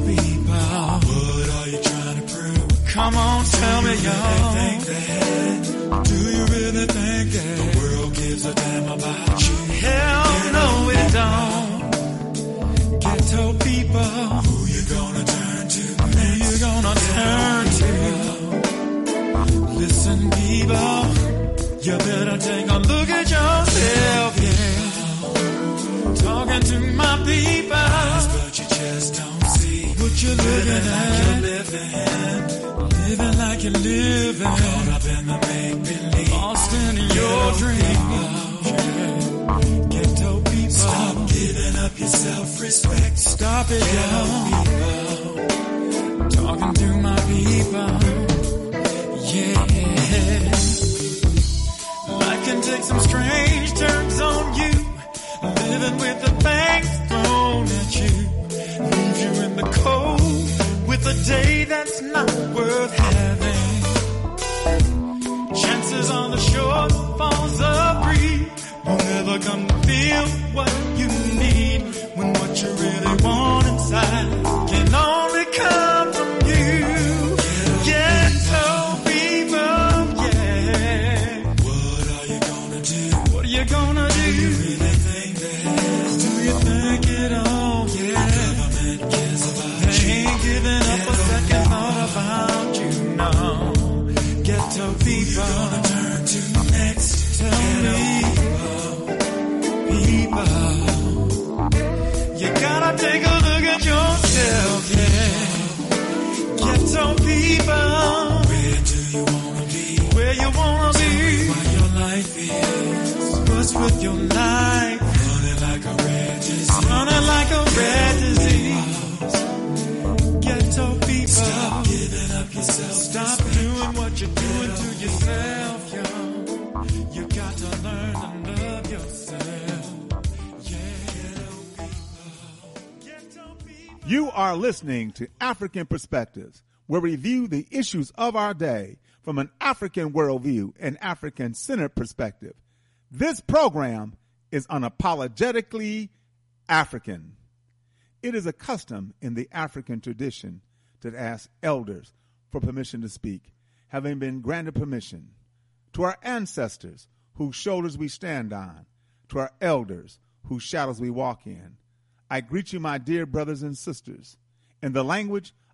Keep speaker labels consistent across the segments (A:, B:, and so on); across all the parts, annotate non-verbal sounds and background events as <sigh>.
A: Ghetto people, what are you trying to prove? Come on, tell me, y'all. Think that? Do you really think that the world gives a damn about you? Hell no, it don't. Ghetto people, who you gonna turn to? Who you gonna turn to? Listen, people, you better take a look at yourself, yeah. Talking to my people, see what you're looking at. Living like you're living, caught up in the make believe, lost in your dream. Yeah. Ghetto people, stop giving up your self-respect. Stop it, yo. Talking to my people, yeah. Life can take some strange turns on you. Living with the things thrown at you. Leaves you in the cold with a day that's not worth having. Chances on the shortfalls of greed won't ever come to feel what you need when what you really want inside can only come from you. Ghetto people, yeah. What are you gonna do?
B: What are you gonna people. Where do you wanna be? Where you wanna be? What your life is. What's with your life? Running like a red disease. Running like a red disease. Ghetto people. Stop giving up yourself. Stop doing what you're doing to yourself, yo. You got to learn to love yourself. Yeah. Ghetto people.
C: You are listening to African Perspectives, where we view the issues of our day from an African worldview and African centered perspective. This program is unapologetically African. It is a custom in the African tradition to ask elders for permission to speak, having been granted permission. To our ancestors, whose shoulders we stand on, to our elders, whose shadows we walk in, I greet you, my dear brothers and sisters, in the language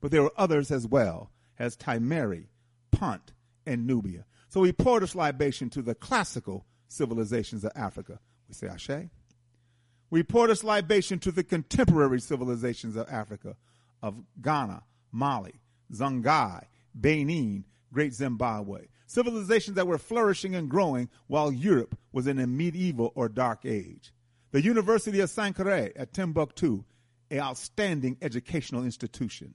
C: but there were others as well, as Timeri, Punt, and Nubia. So we pour this libation to the classical civilizations of Africa. We say Ashe. We pour this libation to the contemporary civilizations of Africa, of Ghana, Mali, Songhai, Benin, Great Zimbabwe. Civilizations that were flourishing and growing while Europe was in a medieval or dark age. The University of Sankore at Timbuktu, an outstanding educational institution.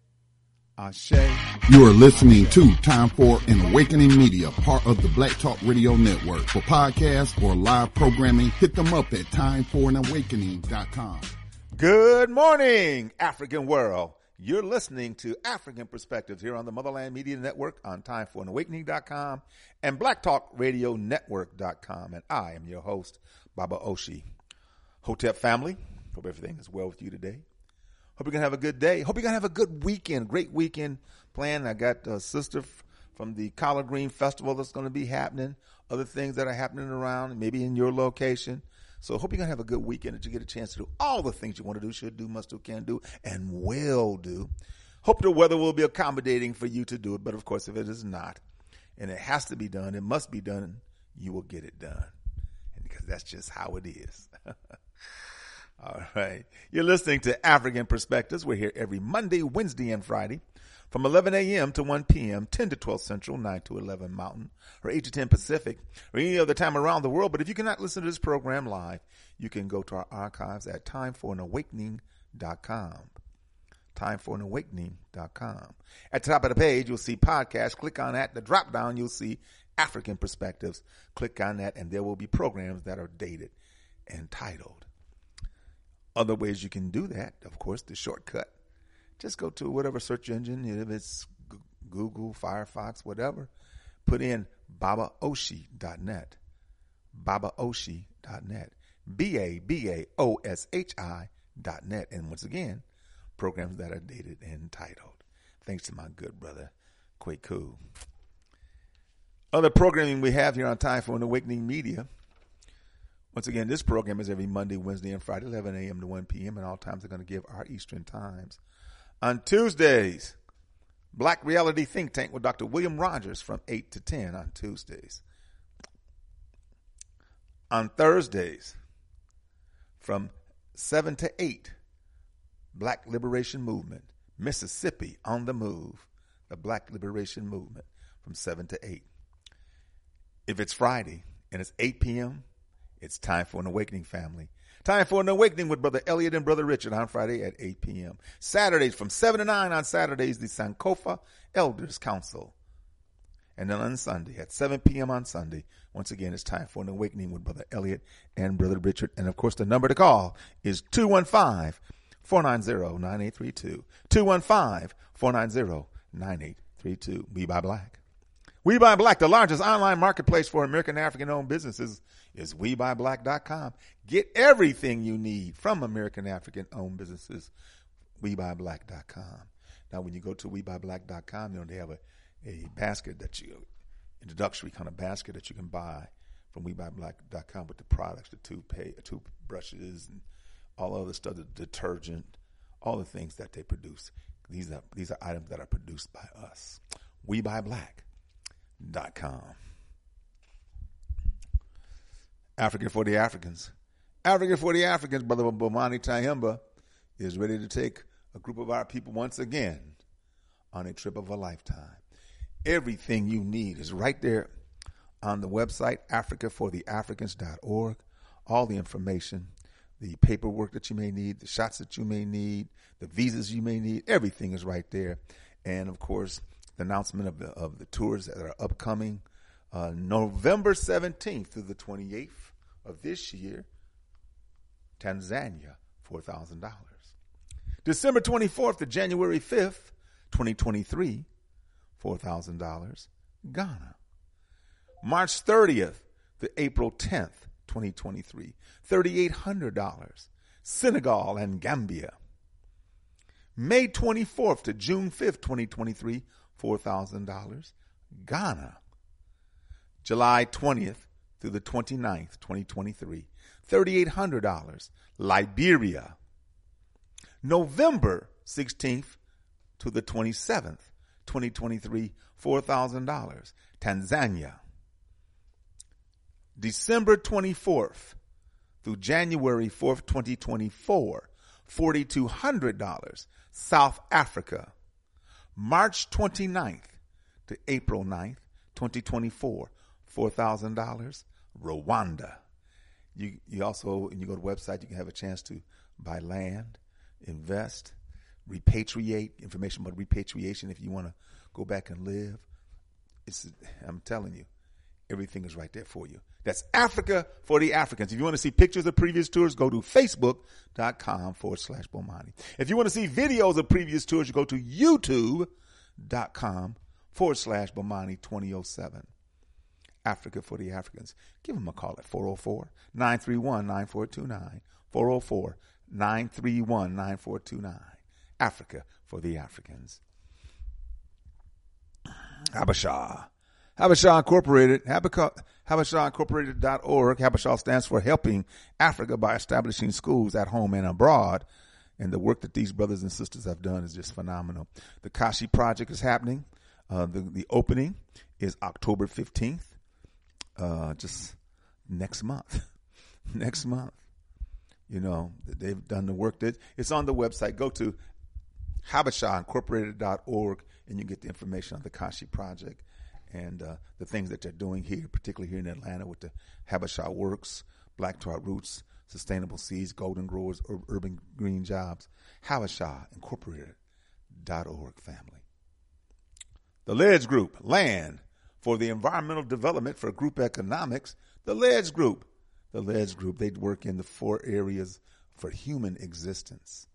D: You are listening to Time for an Awakening Media, part of the Black Talk Radio Network. For podcasts or live programming, hit them up at timeforanawakening.com.
C: Good morning, African world. You're listening to African Perspectives here on the Motherland Media Network on timeforanawakening.com and blacktalkradionetwork.com. And I am your host, Baba Oshi. Hotep family, hope everything is well with you today. Hope you're going to have a good day. Hope you're going to have a good weekend, great weekend planned. I got a sister from the Collard Green Festival that's going to be happening, other things that are happening around, maybe in your location. So hope you're going to have a good weekend that you get a chance to do all the things you want to do, should do, must do, can do, and will do. Hope the weather will be accommodating for you to do it. But of course, if it is not, and it has to be done, it must be done, you will get it done. And because that's just how it is. <laughs> All right. You're listening to African Perspectives. We're here every Monday, Wednesday, and Friday from 11 a.m. to 1 p.m., 10 to 12 Central, 9 to 11 Mountain, or 8 to 10 Pacific, or any other time around the world. But if you cannot listen to this program live, you can go to our archives at timeforanawakening.com. Timeforanawakening.com. At the top of the page, you'll see podcast. Click on that. The drop down, you'll see African Perspectives. Click on that, and there will be programs that are dated and titled. Other ways you can do that, of course, the shortcut just go to whatever search engine, if it's Google, Firefox, whatever, put in babaoshi.net. Babaoshi.net. B A B A O S H I dot net. And once again, programs that are dated and titled. Thanks to my good brother, Kwaku. Other programming we have here on Time for an Awakening Media. Once again, this program is every Monday, Wednesday, and Friday, 11 a.m. to 1 p.m. And all times are going to give our Eastern times. On Tuesdays, Black Reality Think Tank with Dr. William Rogers from 8 to 10 on Tuesdays. On Thursdays, from 7 to 8, Black Liberation Movement, Mississippi on the Move, the Black Liberation Movement from 7 to 8. If it's Friday and it's 8 p.m., it's time for an awakening family. Time for an awakening with Brother Elliot and Brother Richard on Friday at 8 p.m. Saturdays from 7 to 9 on Saturdays, the Sankofa Elders Council. And then on Sunday at 7 p.m. on Sunday, once again, it's time for an awakening with Brother Elliot and Brother Richard. And of course, the number to call is 215 490 9832. 215 490 9832. We buy black. We Buy Black, the largest online marketplace for American African owned businesses, is WeBuyBlack.com. Get everything you need from American African owned businesses, WeBuyBlack.com. Now, when you go to WeBuyBlack.com, you know, they have a, a basket that you, introductory kind of basket that you can buy from WeBuyBlack.com with the products, the toothpaste, toothbrushes, and all other stuff, the detergent, all the things that they produce. These are, these are items that are produced by us. We Buy Black com. African for the Africans. African for the Africans, Brother Bomani Tyehimba is ready to take a group of our people once again on a trip of a lifetime. Everything you need is right there on the website, africafortheafricans.org. All the information, the paperwork that you may need, the shots that you may need, the visas you may need, everything is right there. And of course, the announcement of the of the tours that are upcoming uh, November 17th through the 28th of this year, Tanzania, $4,000. December 24th to January 5th, 2023, $4,000, Ghana. March 30th to April 10th, 2023, $3,800, Senegal and Gambia. May 24th to June 5th, 2023, $4,000, Ghana. July 20th through the 29th, 2023, $3,800. Liberia. November 16th to the 27th, 2023, $4,000. Tanzania. December 24th through January 4th, 2024, $4,200. South Africa. March 29th to April 9th, 2024, $4,000. Rwanda. You, you also, when you go to website, you can have a chance to buy land, invest, repatriate, information about repatriation if you want to go back and live. It's, I'm telling you, everything is right there for you. That's Africa for the Africans. If you want to see pictures of previous tours, go to facebook.com forward slash Bomani. If you want to see videos of previous tours, you go to youtube.com forward slash Bomani 2007. Africa for the Africans. Give them a call at 404 931 9429. 404 931 9429. Africa for the Africans. Habesha. Habesha Incorporated, Habesha Incorporated.org. Habesha stands for Helping Africa by establishing schools at home and abroad. And the work that these brothers and sisters have done is just phenomenal. The Kashi Project is happening. Uh, the, the opening is October 15th, uh, just next month. <laughs> next month. You know, they've done the work that it's on the website. Go to habeshaincorporated.org and you get the information on the Kashi Project and uh, the things that they're doing here, particularly here in Atlanta with the Habesha Works, Black Tar Roots, Sustainable Seeds, Golden Growers, Ur- Urban Green Jobs. Habesha Incorporated.org family. The Ledge Group, Land for the Environmental Development for Group Economics. The Ledge Group. The Ledge Group, they work in the four areas for human existence.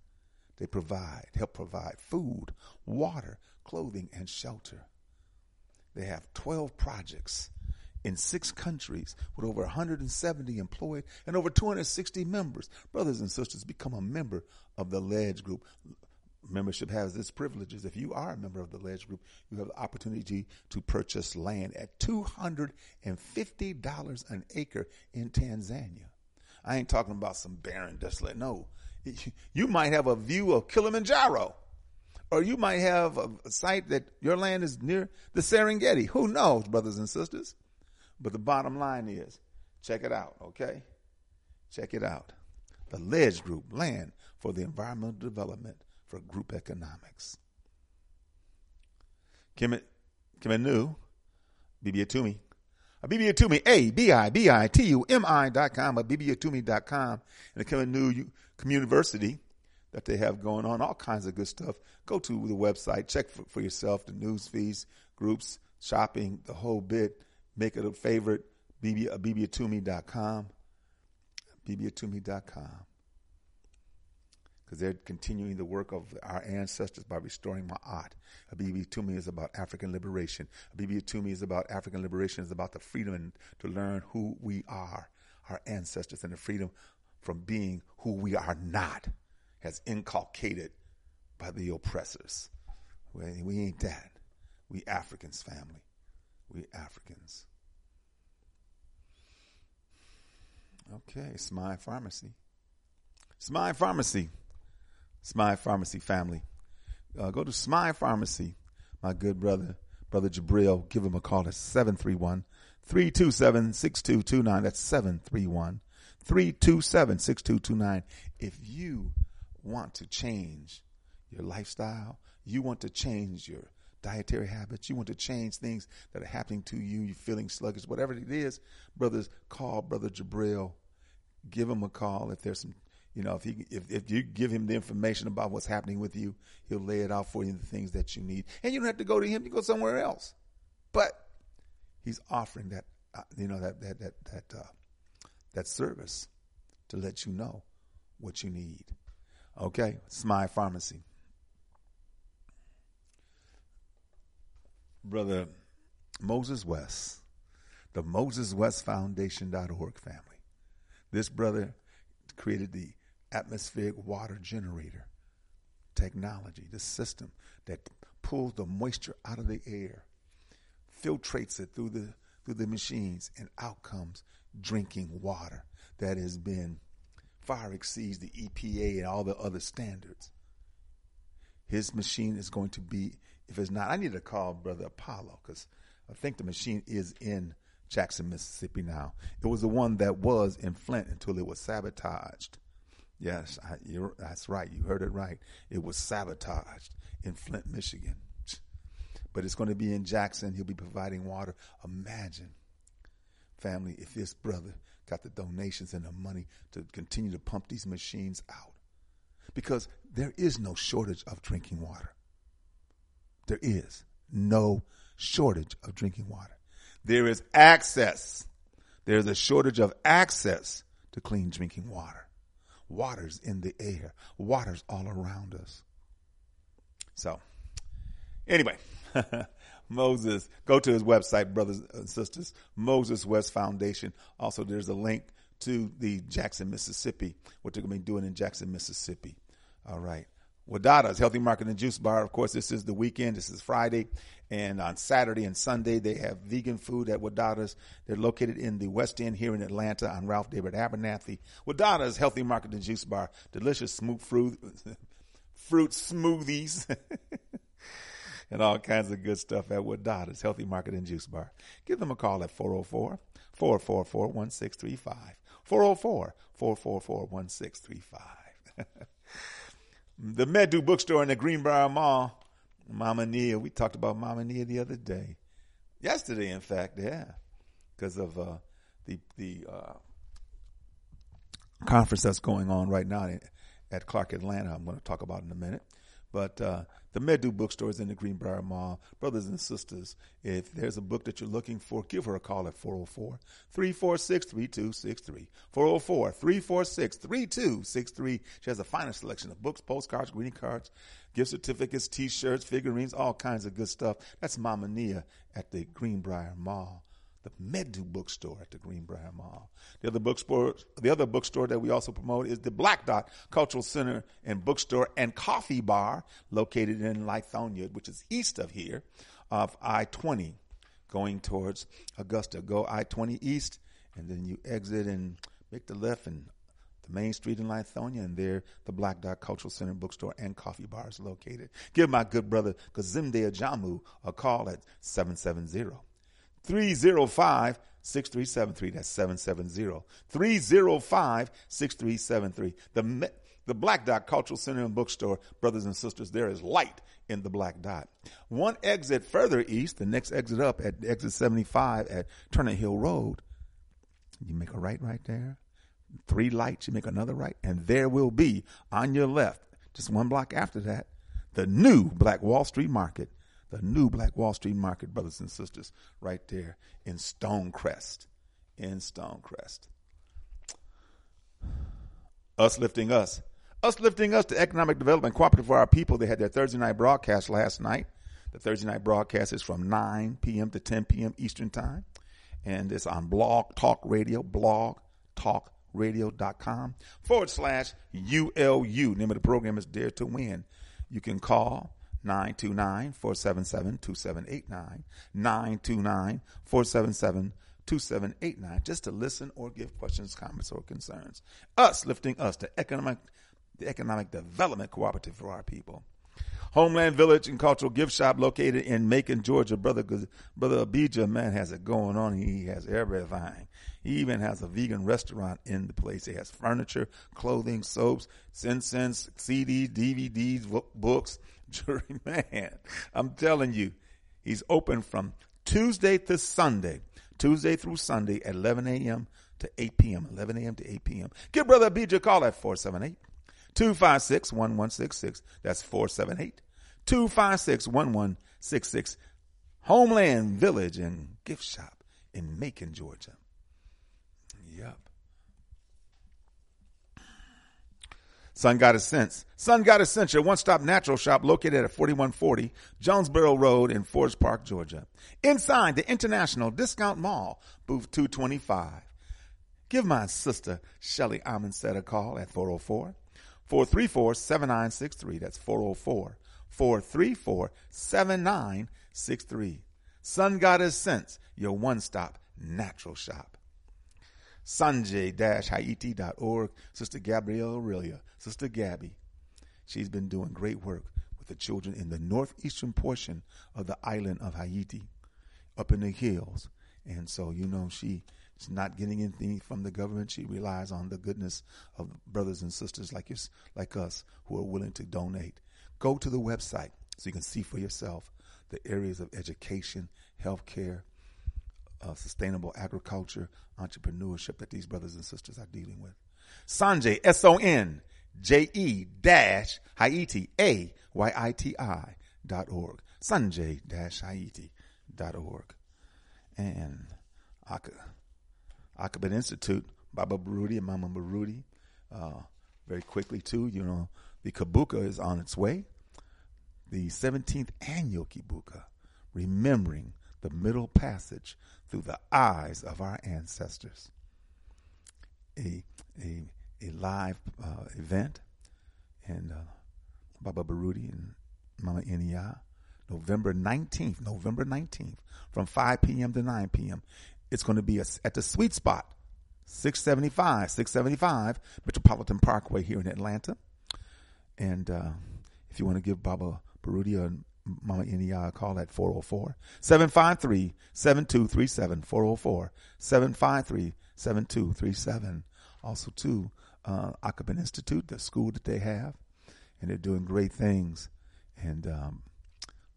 C: They provide, help provide food, water, clothing, and shelter. They have 12 projects in six countries with over 170 employed and over 260 members. Brothers and sisters, become a member of the Ledge Group. Membership has its privileges. If you are a member of the Ledge Group, you have the opportunity to purchase land at $250 an acre in Tanzania. I ain't talking about some barren, desolate. No, <laughs> you might have a view of Kilimanjaro or you might have a, site that your land is near the Serengeti. Who knows, brothers and sisters? But the bottom line is, check it out, okay? Check it out. The Ledge Group, Land for the Environmental Development for Group Economics. Kim, Kim Anu, Bibi Atumi, Bibi Atumi, A B I B I T U M I dot com, dot com, and the Community that they have going on, all kinds of good stuff. Go to the website, check for, for yourself the news feeds, groups, shopping, the whole bit. Make it a favorite, bb, uh, abibitumi.com, abibitumi.com. Because they're continuing the work of our ancestors by restoring Ma'at. Abibitumi is about African liberation. Abibitumi is about African liberation, is about the freedom to learn who we are, our ancestors, and the freedom from being who we are not has inculcated by the oppressors. We, we ain't that. We Africans, family. We Africans. Okay, Smile Pharmacy. Smile Pharmacy. Smile Pharmacy family. Uh, go to Smile Pharmacy, my good brother, Brother Jabril. Give him a call at 731 327 6229. That's 731 327 6229. If you want to change your lifestyle, you want to change your dietary habits, you want to change things that are happening to you, you're feeling sluggish, whatever it is, brothers, call Brother Jabril. Give him a call if there's some you know, if he if, if you give him the information about what's happening with you, he'll lay it out for you the things that you need. And you don't have to go to him, you go somewhere else. But he's offering that uh, you know that that that that uh, that service to let you know what you need. Okay, Smile Pharmacy. Brother Moses West, the Moses West Foundation.org family. This brother created the atmospheric water generator technology, the system that pulls the moisture out of the air filtrates it through the through the machines, and out comes drinking water that has been far exceeds the EPA and all the other standards. His machine is going to be, if it's not, I need to call Brother Apollo because I think the machine is in Jackson, Mississippi now. It was the one that was in Flint until it was sabotaged. Yes, I, that's right. You heard it right. It was sabotaged in Flint, Michigan. But it's going to be in Jackson. He'll be providing water. Imagine, family, if this brother got the donations and the money to continue to pump these machines out. Because there is no shortage of drinking water. There is no shortage of drinking water. There is access. There's a shortage of access to clean drinking water. Water's in the air. Water's all around us. So, anyway, <laughs> Moses, go to his website, brothers and sisters, Moses West Foundation. Also, there's a link to the Jackson, Mississippi, what they're going to be doing in Jackson, Mississippi. All right. Wadada's Healthy Market and Juice Bar. Of course, this is the weekend. This is Friday. And on Saturday and Sunday, they have vegan food at Wadada's. They're located in the West End here in Atlanta on Ralph David Abernathy. Wadada's Healthy Market and Juice Bar. Delicious smooth fruit, <laughs> fruit smoothies. <laughs> and all kinds of good stuff at Wood Wadada's Healthy Market and Juice Bar. Give them a call at 404 444 1635. 404 444 1635. The Medu bookstore in the Greenbriar Mall. Mama Nia, we talked about Mama Nia the other day. Yesterday, in fact, yeah. Because of uh, the the uh, conference that's going on right now at Clark Atlanta, I'm going to talk about in a minute. But uh, the Medu bookstore is in the Greenbriar Mall. Brothers and sisters, if there's a book that you're looking for, give her a call at 404 346 3263. 404 346 3263. She has a fine selection of books, postcards, greeting cards, gift certificates, t shirts, figurines, all kinds of good stuff. That's Mama Nia at the Greenbriar Mall the Medu bookstore at the Greenbriar Mall. The other bookstore, the other bookstore that we also promote is the Black Dot Cultural Center and Bookstore and Coffee Bar located in Lithonia, which is east of here, of I-20, going towards Augusta. Go I-20 east, and then you exit and make the left and the main street in Lithonia, and there the Black Dot Cultural Center Bookstore and Coffee Bar is located. Give my good brother Kazimde Ajamu a call at 770 305 6373. That's 770 305 6373. The, the Black Dot Cultural Center and Bookstore, brothers and sisters, there is light in the Black Dot. One exit further east, the next exit up at exit 75 at Turner Hill Road, you make a right right there. Three lights, you make another right, and there will be on your left, just one block after that, the new Black Wall Street Market the new Black Wall Street Market, brothers and sisters, right there in Stonecrest. In Stonecrest. Us lifting us. Us lifting us to economic development cooperative for our people. They had their Thursday night broadcast last night. The Thursday night broadcast is from 9 p.m. to 10 p.m. Eastern Time. And it's on Blog Talk Radio, blog talk forward slash ULU. Name of the program is Dare to Win. You can call 929 477 2789. 929 477 2789. Just to listen or give questions, comments, or concerns. Us lifting us to economic, the economic development cooperative for our people. Homeland Village and Cultural Gift Shop located in Macon, Georgia. Brother, Brother Abijah, man, has it going on. He has everything. He even has a vegan restaurant in the place. He has furniture, clothing, soaps, incense, CDs, DVDs, books, <laughs> jewelry. Man, I'm telling you, he's open from Tuesday to Sunday, Tuesday through Sunday at 11 a.m. to 8 p.m., 11 a.m. to 8 p.m. Give Brother Abijah a call at 478 256 1166. That's 478 256 1166. Homeland Village and Gift Shop in Macon, Georgia. Yep. Sun Goddess Sense. Sun Goddess Sense, your one-stop natural shop located at 4140 Jonesboro Road in Forest Park, Georgia. Inside the International Discount Mall, booth 225. Give my sister Shelly Amonset a call at 404 434 7963. That's 404 434 7963. Sun Goddess Sense, your one stop natural shop. Sonje-Ayiti.org, Sister Gabrielle Aurelia, Sister Gabby. She's been doing great work with the children in the northeastern portion of the island of Haiti, up in the hills. And so, you know, she is not getting anything from the government. She relies on the goodness of brothers and sisters like us, like us who are willing to donate. Go to the website so you can see for yourself the areas of education, healthcare, uh, sustainable agriculture, entrepreneurship that these brothers and sisters are dealing with. Sonje, S O N J E dash Haiti, A Y I T I dot org. Sonje dash Haiti dot org. And Akoben Institute, Baba Baruti and Mama Baruti. Uh, very quickly, too, you know, the Kibuka is on its way. The 17th annual Kibuka, remembering the middle passage through the eyes of our ancestors. A, a, a live uh, event, and uh, Baba Baruti and Mama Inia, November 19th, November 19th, from 5 p.m. to 9 p.m. It's going to be a, at the sweet spot, 675, 675 Metropolitan Parkway here in Atlanta. And uh, if you want to give Baba Baruti a Mama Inia call at 404 753 7237 404 753 7237. Also, too, uh, Akoben Institute, the school that they have, and they're doing great things. And, um,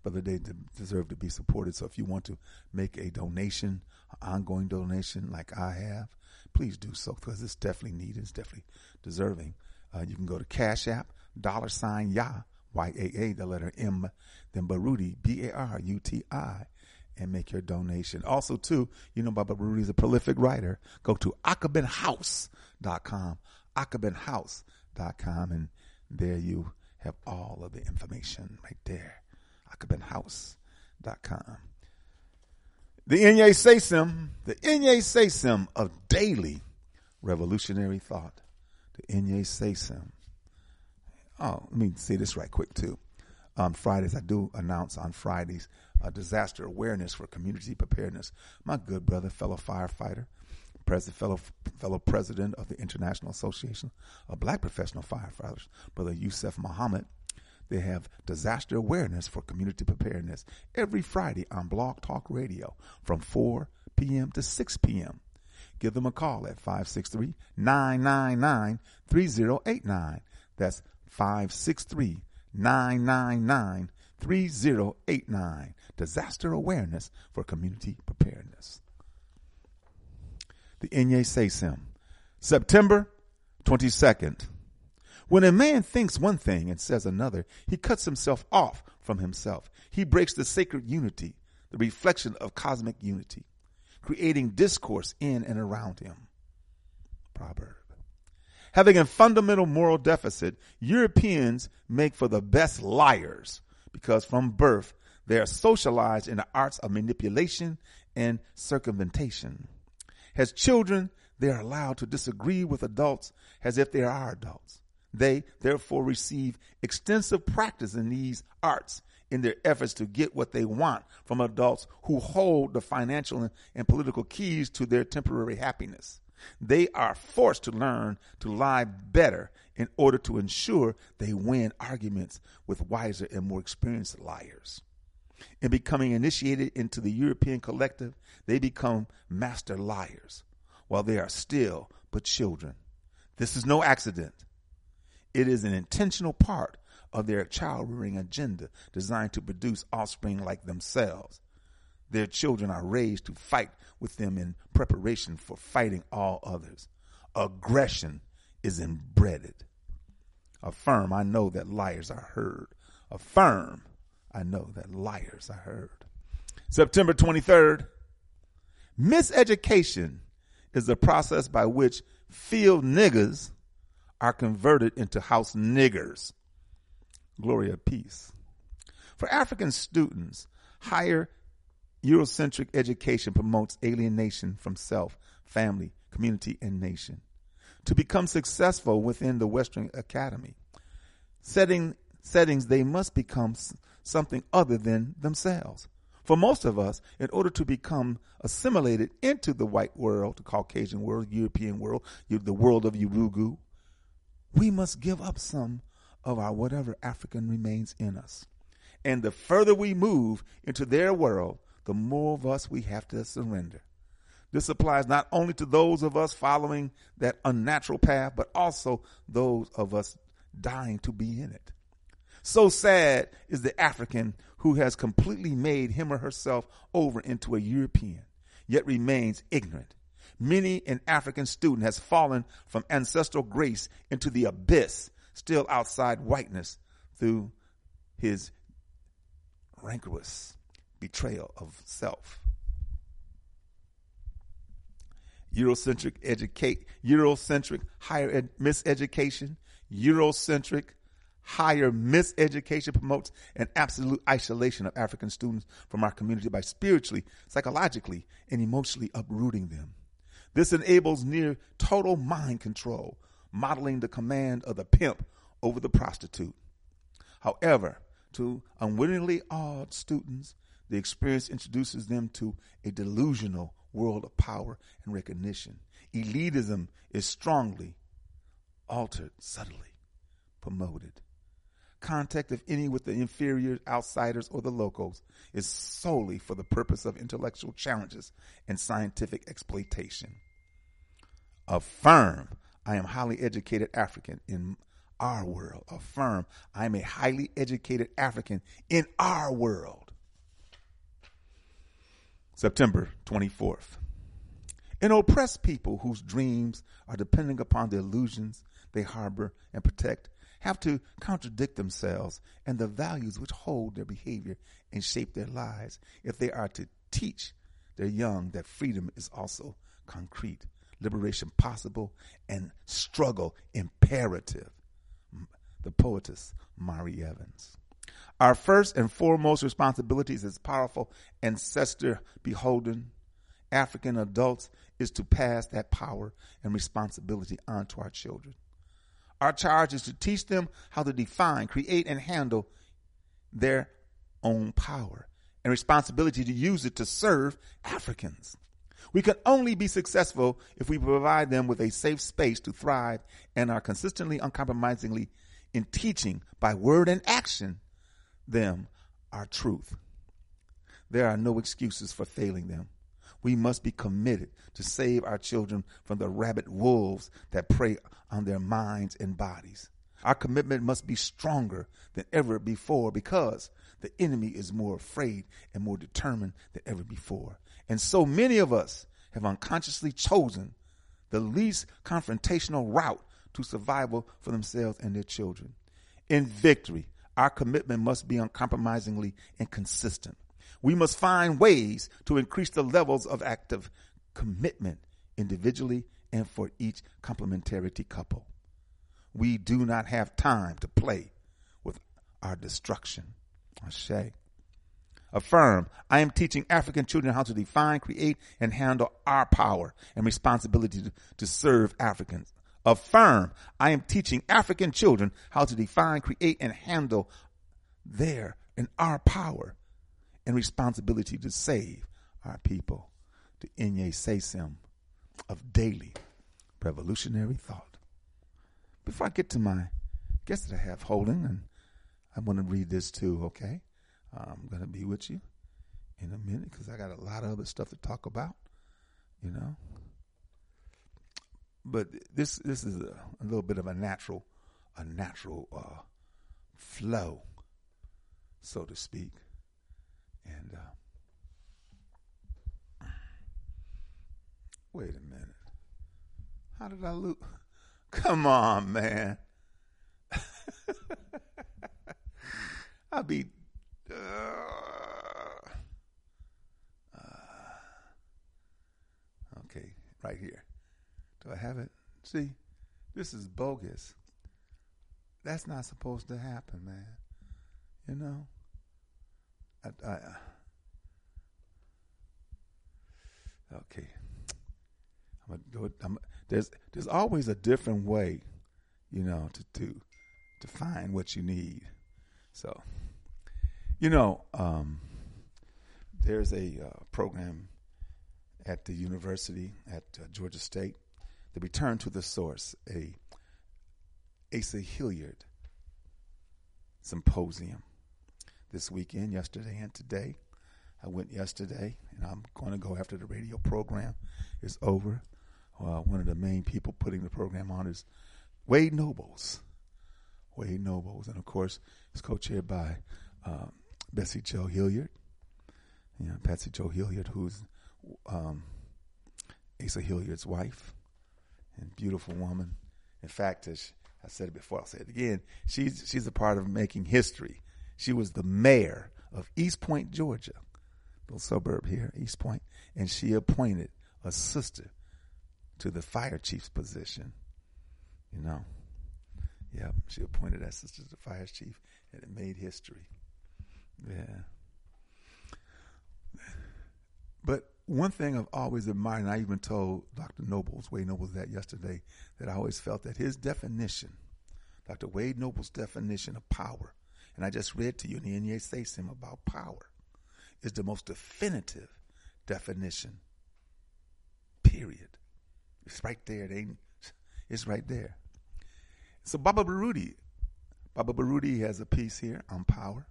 C: brother, they deserve to be supported. So if you want to make a donation, an ongoing donation like I have, please do so because it's definitely needed. It's definitely deserving. Uh, you can go to Cash App, dollar sign Yah Y-A-A, the letter M, then Baruti, B-A-R-U-T-I, and make your donation. Also, too, you know Baba Baruti is a prolific writer. Go to akobenhouse.com, akobenhouse.com, and there you have all of the information right there. akobenhouse.com. The Inye Sesim, the Inye Sesim of daily revolutionary thought. The Inye Sesim Oh, let me say this right quick too. On Fridays, I do announce on Fridays a disaster awareness for community preparedness. My good brother, fellow firefighter, president, fellow fellow president of the International Association of Black Professional Firefighters, brother Yusuf Muhammad. They have disaster awareness for community preparedness every Friday on Blog Talk Radio from 4 p.m. to 6 p.m. Give them a call at 563 999 3089. That's 563 999 3089. Disaster awareness for community preparedness. The Inye Sesim. September 22nd. When a man thinks one thing and says another, he cuts himself off from himself. He breaks the sacred unity, the reflection of cosmic unity, creating discourse in and around him. Proverb. Having a fundamental moral deficit, Europeans make for the best liars because from birth they are socialized in the arts of manipulation and circumvention. As children, they are allowed to disagree with adults as if they are adults. They therefore receive extensive practice in these arts in their efforts to get what they want from adults who hold the financial and political keys to their temporary happiness. They are forced to learn to lie better in order to ensure they win arguments with wiser and more experienced liars. In becoming initiated into the European collective, they become master liars while they are still but children. This is no accident. It is an intentional part of their child rearing agenda designed to produce offspring like themselves. Their children are raised to fight with them in preparation for fighting all others. Aggression is embedded. Affirm, I know that liars are heard. Affirm, I know that liars are heard. September 23rd, miseducation is the process by which field niggers are converted into house niggers. Glory of peace. For African students, higher Eurocentric education promotes alienation from self, family, community, and nation. To become successful within the Western Academy, setting, settings they must become something other than themselves. For most of us, in order to become assimilated into the white world, the Caucasian world, European world, the world of Yurugu, we must give up some of our whatever African remains in us. And the further we move into their world, the more of us we have to surrender. This applies not only to those of us following that unnatural path, but also those of us dying to be in it. So sad is the African who has completely made him or herself over into a European, yet remains ignorant. Many an African student has fallen from ancestral grace into the abyss, still outside whiteness, through his rancorous betrayal of self. Eurocentric educate, Eurocentric higher ed, miseducation, Eurocentric higher miseducation promotes an absolute isolation of African students from our community by spiritually, psychologically, and emotionally uprooting them. This enables near total mind control, modeling the command of the pimp over the prostitute. However, to unwittingly awed students, the experience introduces them to a delusional world of power and recognition. Elitism is strongly altered, subtly promoted. Contact, if any, with the inferior outsiders or the locals is solely for the purpose of intellectual challenges and scientific exploitation. Affirm, I am highly educated African in our world. Affirm, I am a highly educated African in our world. September 24th. An oppressed people whose dreams are depending upon the illusions they harbor and protect have to contradict themselves and the values which hold their behavior and shape their lives if they are to teach their young that freedom is also concrete, liberation possible, and struggle imperative. The poetess Mari Evans. Our first and foremost responsibilities as powerful ancestor beholden African adults is to pass that power and responsibility on to our children. Our charge is to teach them how to define, create, and handle their own power and responsibility to use it to serve Africans. We can only be successful if we provide them with a safe space to thrive and are consistently, uncompromisingly in teaching by word and action them our truth. There are no excuses for failing them. We must be committed to save our children from the rabid wolves that prey on their minds and bodies. Our commitment must be stronger than ever before because the enemy is more afraid and more determined than ever before. And so many of us have unconsciously chosen the least confrontational route to survival for themselves and their children. In victory, our commitment must be uncompromisingly and consistent. We must find ways to increase the levels of active commitment individually and for each complementarity couple. We do not have time to play with our destruction. Ashe. Affirm, I am teaching African children how to define, create, and handle our power and responsibility to, to serve Africans. Affirm, I am teaching African children how to define, create, and handle their and our power and responsibility to save our people. The Inye Sesim of daily revolutionary thought. Before I get to my guest that I have holding, and I want to read this too, okay? I'm going to be with you in a minute because I got a lot of other stuff to talk about, you know. But this this is a, a little bit of a natural a natural uh, flow, so to speak, and uh, wait a minute. How did I lose? <laughs> Come on, man. <laughs> I'll be. Uh, uh, okay, right here. Do I have it? See, this is bogus. That's not supposed to happen, man. You know? I, I, uh, okay. I'm gonna go. I'm, there's there's always a different way, you know, to to to find what you need. So, you know, um, there's a uh, program at the university at uh, Georgia State, the Return to the Source, a Asa Hilliard symposium this weekend, yesterday and today. I went yesterday, and I'm going to go after the radio program is over. Uh, one of the main people putting the program on is Wade Nobles. Wade Nobles, and of course, it's co-chaired by um, Bessie Joe Hilliard. You know, Patsy Jo Hilliard, who's um, Asa Hilliard's wife, and beautiful woman. In fact, as I said it before, I'll say it again. She's she's a part of making history. She was the mayor of East Point, Georgia, little suburb here, East Point, and she appointed a sister to the fire chief's position. You know, yeah, she appointed that sister to the fire chief, and it made history. Yeah. But one thing I've always admired, and I even told Dr. Nobles, Wade Nobles, that yesterday, that I always felt that his definition, Dr. Wade Nobles' definition of power, and I just read to you in the NEA say him about power, is the most definitive definition. Period. It's right there. It ain't, it's right there. So Baba Baruti, Baba Baruti has a piece here on power.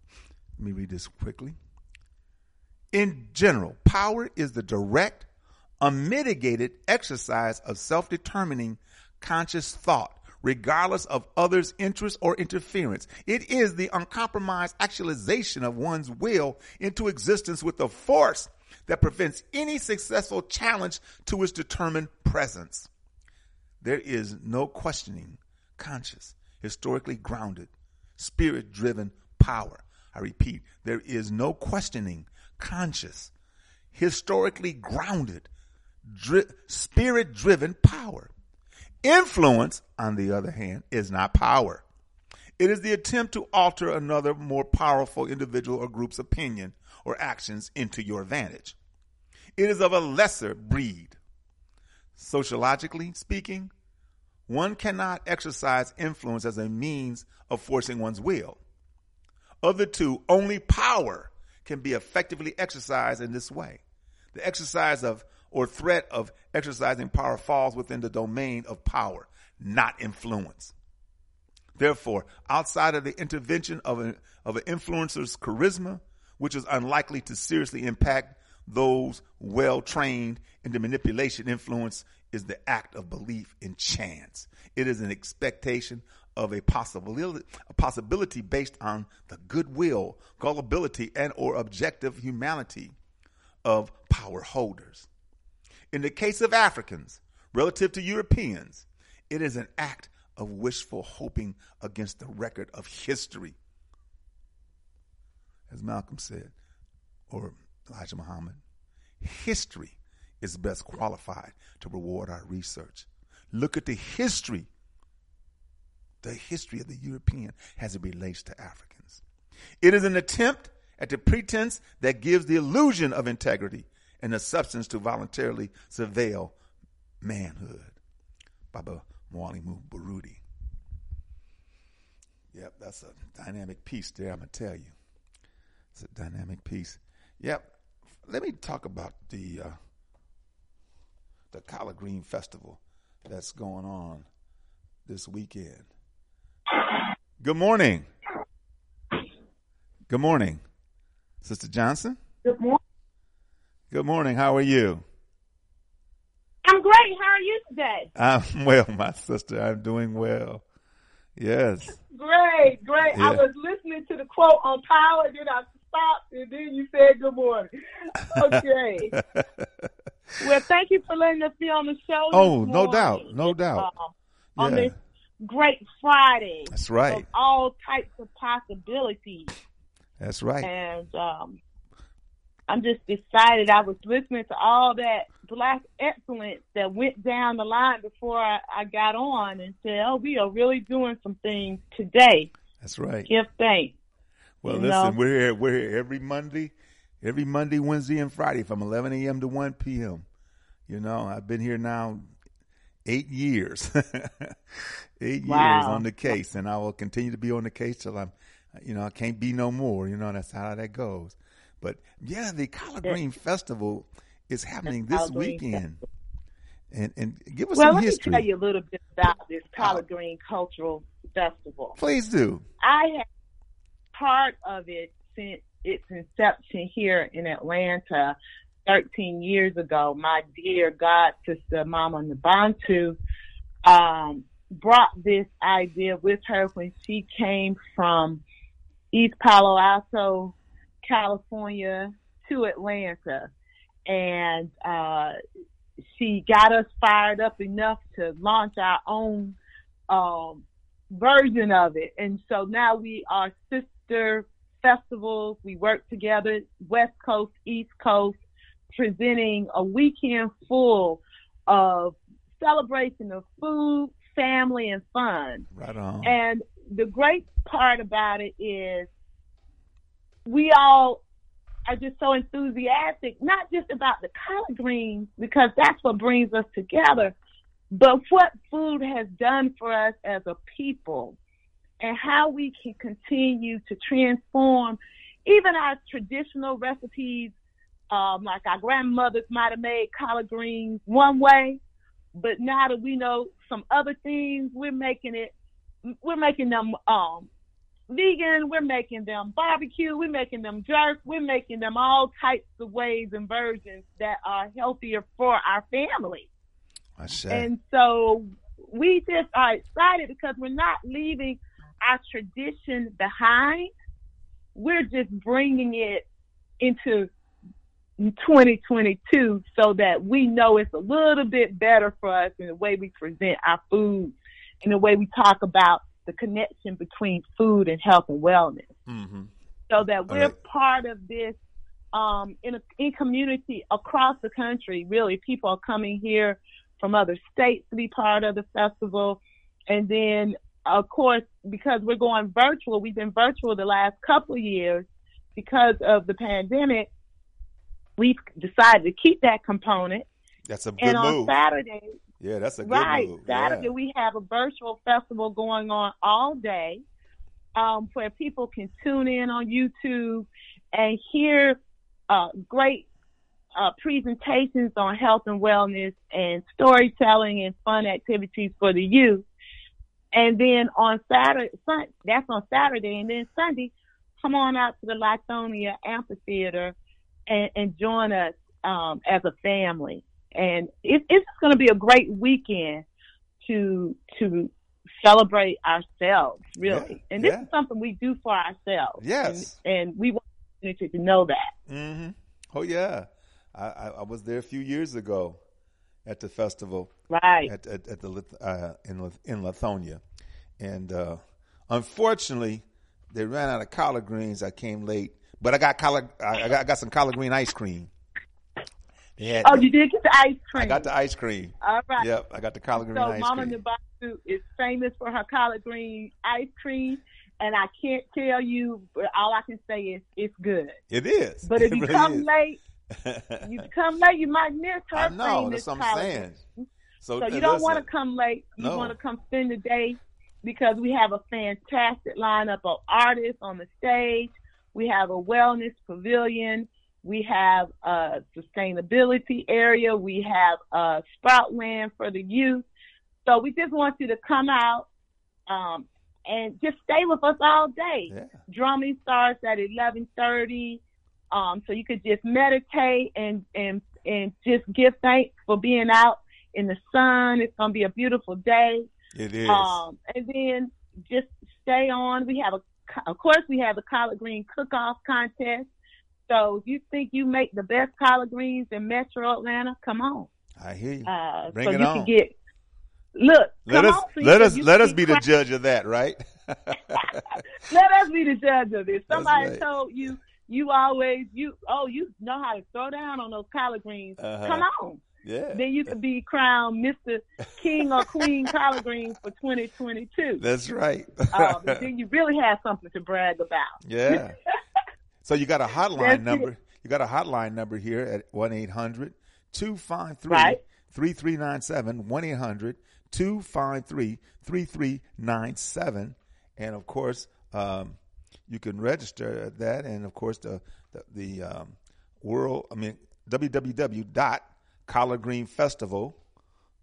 C: Let me read this quickly. In general, power is the direct, unmitigated exercise of self determining conscious thought, regardless of others' interest or interference. It is the uncompromised actualization of one's will into existence with a force that prevents any successful challenge to its determined presence. There is no questioning conscious, historically grounded, spirit driven power. I repeat, there is no questioning conscious, historically grounded, dri- spirit driven power. Influence, on the other hand, is not power. It is the attempt to alter another more powerful individual or group's opinion or actions into your advantage. It is of a lesser breed. Sociologically speaking, one cannot exercise influence as a means of forcing one's will. Of the two, only power can be effectively exercised in this way. The exercise of or threat of exercising power falls within the domain of power, not influence. Therefore, outside of the intervention of an, of an influencer's charisma, which is unlikely to seriously impact those well trained in the manipulation influence is the act of belief in chance. It is an expectation of a possibility, a possibility based on the goodwill, gullibility, and or objective humanity of power holders. In the case of Africans, relative to Europeans, it is an act of wishful hoping against the record of history. As Malcolm said, or Elijah Muhammad, history is best qualified to reward our research. Look at the history the history of the European as it relates to Africans. It is an attempt at the pretense that gives the illusion of integrity and the substance to voluntarily surveil manhood. Baba Mwalimu Baruti. Yep, that's a dynamic piece there, I'm going to tell you. It's a dynamic piece. Yep. Let me talk about the uh, the Collard Green Festival that's going on this weekend. Good morning. Good morning, Sister Johnson.
E: Good morning.
C: Good morning. How are you?
E: I'm great. How are you today?
C: I'm <laughs> well, my sister. I'm doing well. Yes.
E: Great, great. I was listening to the quote on power, and then I stopped, and then you said good morning. <laughs> Okay. well, thank you for letting us be on the show.
C: Oh, no doubt, no doubt.
E: Um, on
C: Yeah.
E: this great Friday.
C: That's right.
E: All types of possibilities.
C: That's right.
E: And um, I'm just excited. I was listening to all that black excellence that went down the line before I, I got on and said, oh, we are really doing some things today.
C: That's right.
E: Give thanks.
C: Well,
E: you
C: listen,
E: know.
C: we're here. We're here every Monday, every Monday, Wednesday, and Friday from 11 a.m. to 1 p.m. You know, I've been here now eight years, <laughs> eight years on the case, and I will continue to be on the case till I'm, you know, I can't be no more. You know, that's how that goes. But yeah, the collard green festival is happening
E: The
C: this
E: green
C: weekend. And and give us
E: Well,
C: some
E: let
C: history.
E: me tell you a little bit about this uh, Collard Green Cultural Festival.
C: Please do.
E: I have part of it since its inception here in Atlanta 13 years ago. My dear God sister, Mama Nabantu, um, brought this idea with her when she came from East Palo Alto, California to Atlanta. And, uh, she got us fired up enough to launch our own, um, version of it. And so now we are sister festivals. We work together, West Coast, East Coast, presenting a weekend full of celebration of food, family, and fun.
C: Right on.
E: And the great part about it is we all are just so enthusiastic, not just about the collard greens, because that's what brings us together, but what food has done for us as a people and how we can continue to transform even our traditional recipes. Um, like our grandmothers might have made collard greens one way, but now that we know some other things, we're making it, we're making them, um, vegan, we're making them barbecue, we're making them jerk, we're making them all types of ways and versions that are healthier for our family.
C: I say.
E: And so we just are excited because we're not leaving our tradition behind. We're just bringing it into 2022 so that we know it's a little bit better for us in the way we present our food, in the way we talk about the connection between food and health and wellness
C: hmm
E: so that we're
C: right.
E: part of this um, in a, in community across the country. Really, people are coming here from other states to be part of the festival, and then of course because we're going virtual, we've been virtual the last couple of years because of the pandemic. We've decided to keep that component,
C: That's a good
E: and on
C: move.
E: Saturday,
C: yeah, that's a good
E: right.
C: move.
E: Saturday
C: Yeah.
E: we have a virtual festival going on all day, um, where people can tune in on YouTube and hear uh, great uh, presentations on health and wellness and storytelling and fun activities for the youth. And then on Saturday, Sun, that's on Saturday, and then Sunday, come on out to the Lithonia Amphitheater and, and join us um, as a family. And it, it's going to be a great weekend to to celebrate ourselves, really.
C: Yeah,
E: and this
C: yeah.
E: is something we do for ourselves.
C: Yes.
E: And, and we want you to know that.
C: hmm Oh yeah, I, I, I was there a few years ago at the festival
E: Right.
C: at at, at the uh, in in Lithonia, and uh, unfortunately they ran out of collard greens. I came late, but I got collard. I got, I got some collard green ice cream. Had,
E: Oh, you did get the ice cream.
C: I got the ice cream.
E: All right.
C: Yep, I got the collard green
E: So
C: ice
E: Mama
C: cream.
E: Nabatu is famous for her collard green ice cream, and I can't tell you, but all I can say is it's good.
C: It is.
E: But if <laughs>
C: It
E: you
C: really
E: come
C: is.
E: late, <laughs> you come late, you might miss her
C: I know. That's what I'm saying. So,
E: So you don't want to come late. You
C: No.
E: want to come spend the day because we have a fantastic lineup of artists on the stage. We have a wellness pavilion. We have a sustainability area. We have a sprout land for the youth. So we just want you to come out um, and just stay with us all day.
C: Yeah.
E: Drumming starts at eleven thirty. Um, so you could just meditate and and and just give thanks for being out in the sun. It's gonna be a beautiful day.
C: It is.
E: Um, and then just stay on. We have a, of course, we have the collard green cook-off contest. So if you think you make the best collard greens in Metro Atlanta, come on.
C: I hear you.
E: Uh,
C: Bring
E: so
C: it
E: you
C: on.
E: can get. Look,
C: let
E: come
C: us
E: on, so
C: let us <laughs> <laughs> let us be the judge of that, right?
E: Let us be the judge of this. Somebody
C: right.
E: told you you always you oh you know how to throw down on those collard greens.
C: Uh-huh.
E: Come on.
C: Yeah.
E: Then you could be crowned Mr. King or Queen <laughs> collard greens for 2022.
C: That's right.
E: Uh, but then you really have something to brag about.
C: yeah. <laughs> So you got a hotline
E: That's
C: number.
E: it.
C: You got a hotline number here at 1 800 253 3397. 1 800 253 3397. And of course, um, you can register at that, and of course the the, the um, world. I mean www dot collard green festival.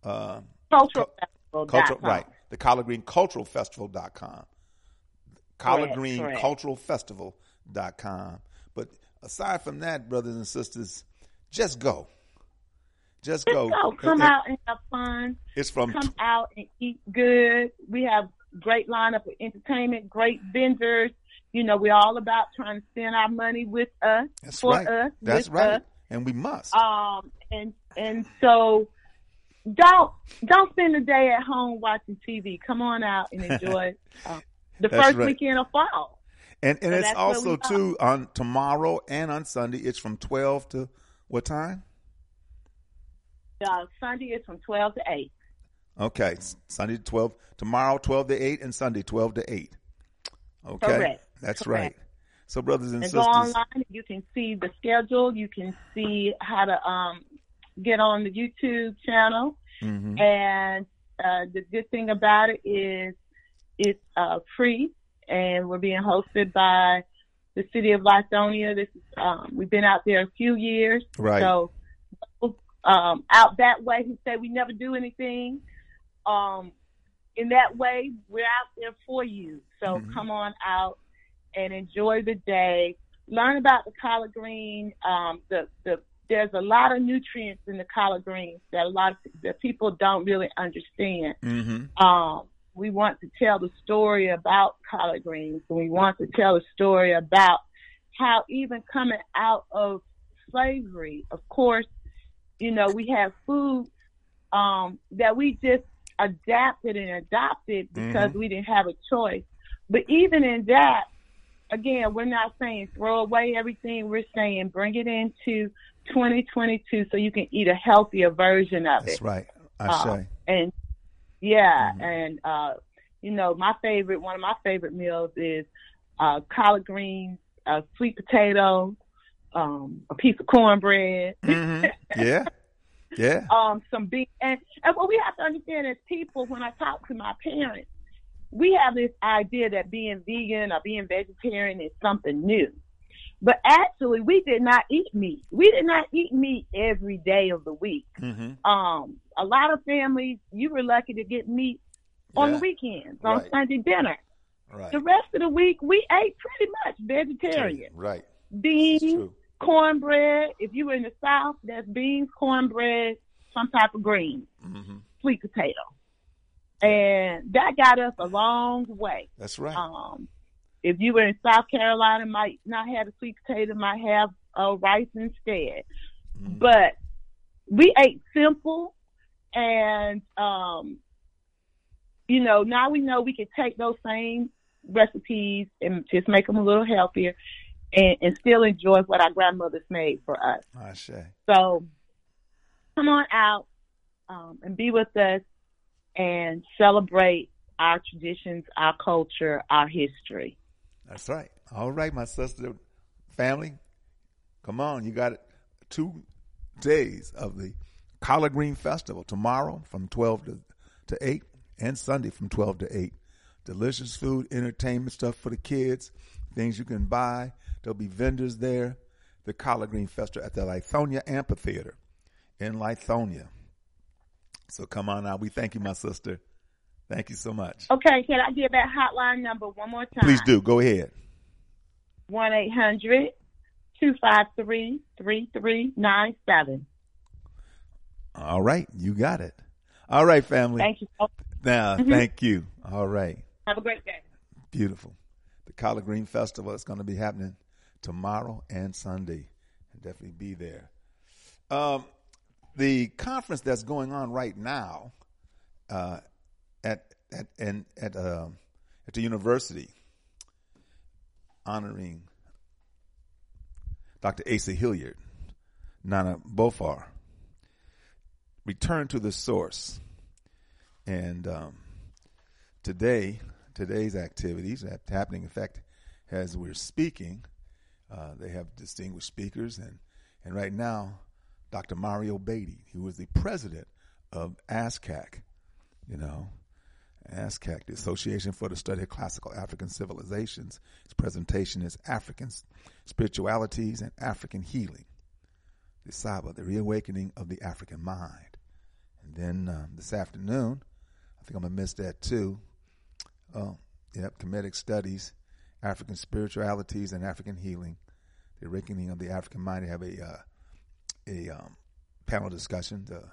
C: Uh,
E: Cultural
C: Cul-
E: Festival.
C: cultural right the collard green cultural festival dot com. Collard
E: Correct,
C: green
E: correct.
C: cultural festival dot com. But aside from that, brothers and sisters, just go. Just go.
E: Just go. Come
C: And-
E: out and have fun.
C: It's from
E: Come out and eat good. We have great lineup of entertainment, great vendors. You know, we're all about trying to spend our money with us,
C: That's
E: for
C: right.
E: us,
C: That's right.
E: us.
C: And we must.
E: Um, and and so don't don't spend the day at home watching TV. Come on out and enjoy <laughs> uh, the
C: That's
E: first
C: right.
E: weekend of fall.
C: and and
E: so
C: it's also
E: are.
C: too on tomorrow and on Sunday. It's from twelve to what time?
E: Uh, Sunday is from twelve to eight.
C: Okay, Sunday to twelve. Tomorrow twelve to eight, and Sunday twelve to eight. Okay,
E: Correct.
C: that's
E: Correct.
C: right. So, brothers and sisters.
E: And go online. You can see the schedule. You can see how to um, get on the YouTube channel.
C: Mhm.
E: And uh, the good thing about it is it's uh, free, and we're being hosted by the city of Lithonia. This is um, we've been out there a few years,
C: Right.
E: So um, out that way, who say we never do anything. Um, in that way, we're out there for you. So
C: Mhm.
E: come on out and enjoy the day. Learn about the collard green. Um, the the there's a lot of nutrients in the collard greens that a lot of that people don't really understand.
C: Mhm.
E: Um, we want to tell the story about collard greens, and we want to tell a story about how even coming out of slavery, of course, you know, we have food um, that we just adapted and adopted because
C: Mhm.
E: we didn't have a choice. But even in that, again, we're not saying throw away everything. We're saying bring it into 2022 so you can eat a healthier version of
C: that's
E: it.
C: That's right. I
E: Uh,
C: say.
E: And yeah,
C: Mhm.
E: and uh, you know, my favorite one of my favorite meals is uh, collard greens, uh, sweet potato, um, a piece of cornbread,
C: Mhm. Yeah, yeah. <laughs>
E: um, some beef. And, and what we have to understand as people, when I talk to my parents, we have this idea that being vegan or being vegetarian is something new. But actually, we did not eat meat. We did not eat meat every day of the week.
C: Mhm.
E: Um, a lot of families, you were lucky to get meat on
C: Yeah.
E: the weekends, on
C: Right.
E: Sunday dinner.
C: Right.
E: The rest of the week, we ate pretty much vegetarian.
C: Right.
E: Beans, cornbread. If you were in the South, that's beans, cornbread, some type of green,
C: Mhm.
E: sweet potato. And that got us a long way.
C: That's right.
E: Um, if you were in South Carolina, might not have a sweet potato, might have uh, rice instead.
C: Mhm.
E: But we ate simple, and um, you know now we know we can take those same recipes and just make them a little healthier, and, and still enjoy what our grandmothers made for us.
C: I say.
E: So come on out um, and be with us and celebrate our traditions, our culture, our history.
C: That's right. All right, my sister, family, come on. You got. Two days of the Collard Green Festival tomorrow from 12 to, to 8 and Sunday from 12 to 8. Delicious food, entertainment stuff for the kids, things you can buy. There'll be vendors there. The Collard Green Festival at the Lithonia Amphitheater in Lithonia. So come on out. We thank you, my sister. Thank you so much.
E: Okay, can I give that hotline number one more time?
C: Please do. Go ahead.
E: 1 800 253 3397.
C: All right, you got it. All right, family.
E: Thank you.
C: Now,
E: Mhm.
C: thank you. All right,
E: Have a great day.
C: beautiful. The Collard Green Festival is going to be happening tomorrow and Sunday, and definitely be there. Um, the conference that's going on right now uh, at at and at um, at the university, honoring Dr. Asa Hilliard, Nana Baffour, return to the source. And um, today, today's activities are happening. In fact, as we're speaking, uh, they have distinguished speakers, and and right now, Dr. Mario Beatty, who was the president of ASCAC, you know, ASCAC, the Association for the Study of Classical African Civilizations. Its presentation is African Spiritualities and African Healing. The Saba, the Reawakening of the African Mind. And then um, this afternoon, I think I'm going to miss that too. Oh, yep, Kemetic Studies, African Spiritualities and African Healing. The Awakening of the African Mind. They have a, uh, a um, panel discussion, the,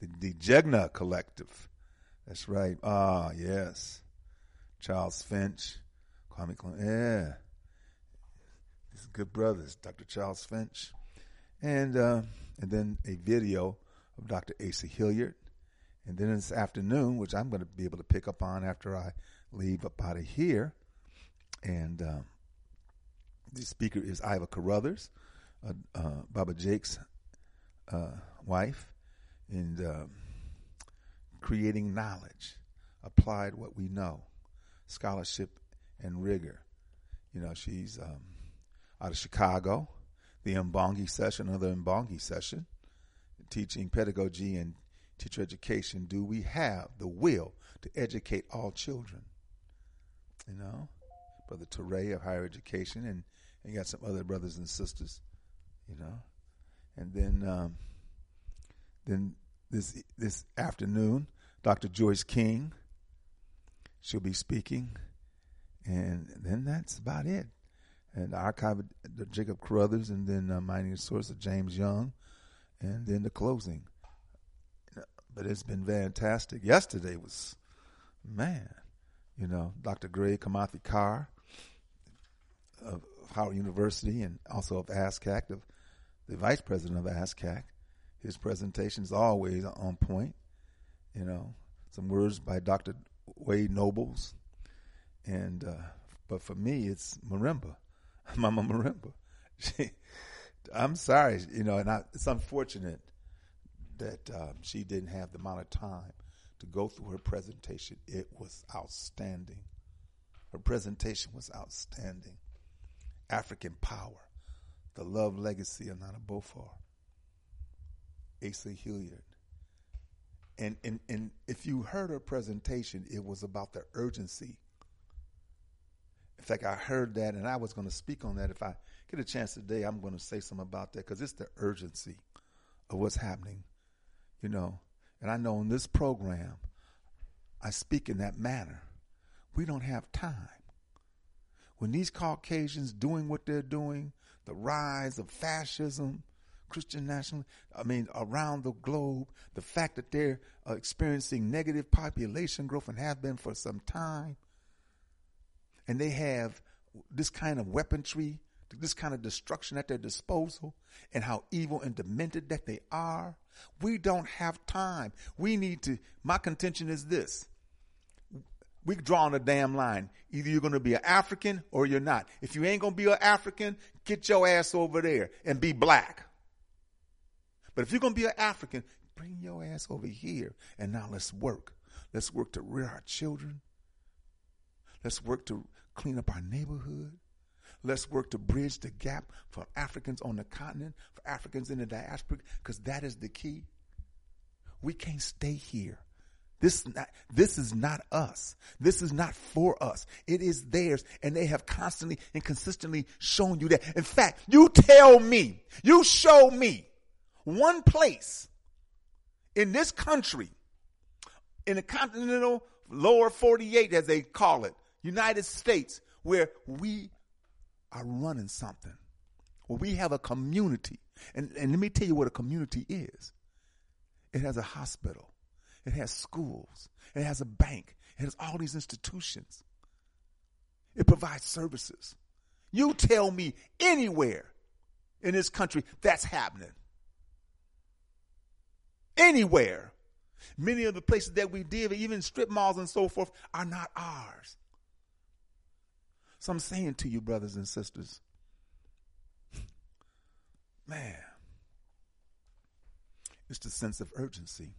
C: the, the Jegna Collective that's right. Ah, yes. Charles Finch, Kwame Clement. Yeah. These good brothers, Dr. Charles Finch. And uh, and then a video of Dr. Asa Hilliard. And then this afternoon, which I'm going to be able to pick up on after I leave up out of here. And um, the speaker is Iva Carruthers, uh, uh, Baba Jake's uh, wife. And um, creating knowledge, applied what we know, scholarship and rigor. You know, she's um, out of Chicago, the Mbongi session, another Mbongi session, teaching pedagogy and teacher education. Do we have the will to educate all children? You know, Brother Ture of higher education, and, and you got some other brothers and sisters, you know. And then, um, then this this afternoon, Dr. Joyce King. She'll be speaking, and then that's about it. And the archive, the Jacob Carruthers, and then uh, mining source of James Young, and then the closing. But it's been fantastic. Yesterday was, man, you know, Dr. Greg Kimathi Carr of Howard University and also of ASCAC, the, the vice president of ASCAC. His presentation is always on point. You know, some words by Dr. Wade Nobles, and uh, but for me, it's marimba, <laughs> Mama Marimba. <laughs> She, I'm sorry, you know, and I, it's unfortunate that um, she didn't have the amount of time to go through her presentation. It was outstanding. Her presentation was outstanding. African power, the love legacy of Nana Baffour. Asa Hilliard. And, and, and if you heard her presentation, it was about the urgency. In fact, I heard that, and I was going to speak on that. If I get a chance today, I'm going to say something about that because it's the urgency of what's happening, you know. And I know in this program, I speak in that manner. We don't have time. When these Caucasians doing what they're doing, the rise of fascism, Christian nationalism, I mean, around the globe, the fact that they're uh, experiencing negative population growth and have been for some time, and they have this kind of weaponry, this kind of destruction at their disposal, and how evil and demented that they are, we don't have time. We need to, my contention is this. We drawing a damn line. Either you're going to be an African or you're not. If you ain't going to be an African, get your ass over there and be black. But if you're going to be an African, bring your ass over here and now let's work. Let's work to rear our children. Let's work to clean up our neighborhood. Let's work to bridge the gap for Africans on the continent, for Africans in the diaspora, because that is the key. We can't stay here. This, not, this is not us. This is not for us. It is theirs. And they have constantly and consistently shown you that. In fact, you tell me, you show me one place in this country, in the continental lower 48, as they call it, United States, where we are running something, where we have a community. And, and let me tell you what a community is it has a hospital, it has schools, it has a bank, it has all these institutions, it provides services. You tell me anywhere in this country that's happening anywhere. Many of the places that we did, even strip malls and so forth, are not ours. So I'm saying to you, brothers and sisters, man, it's the sense of urgency.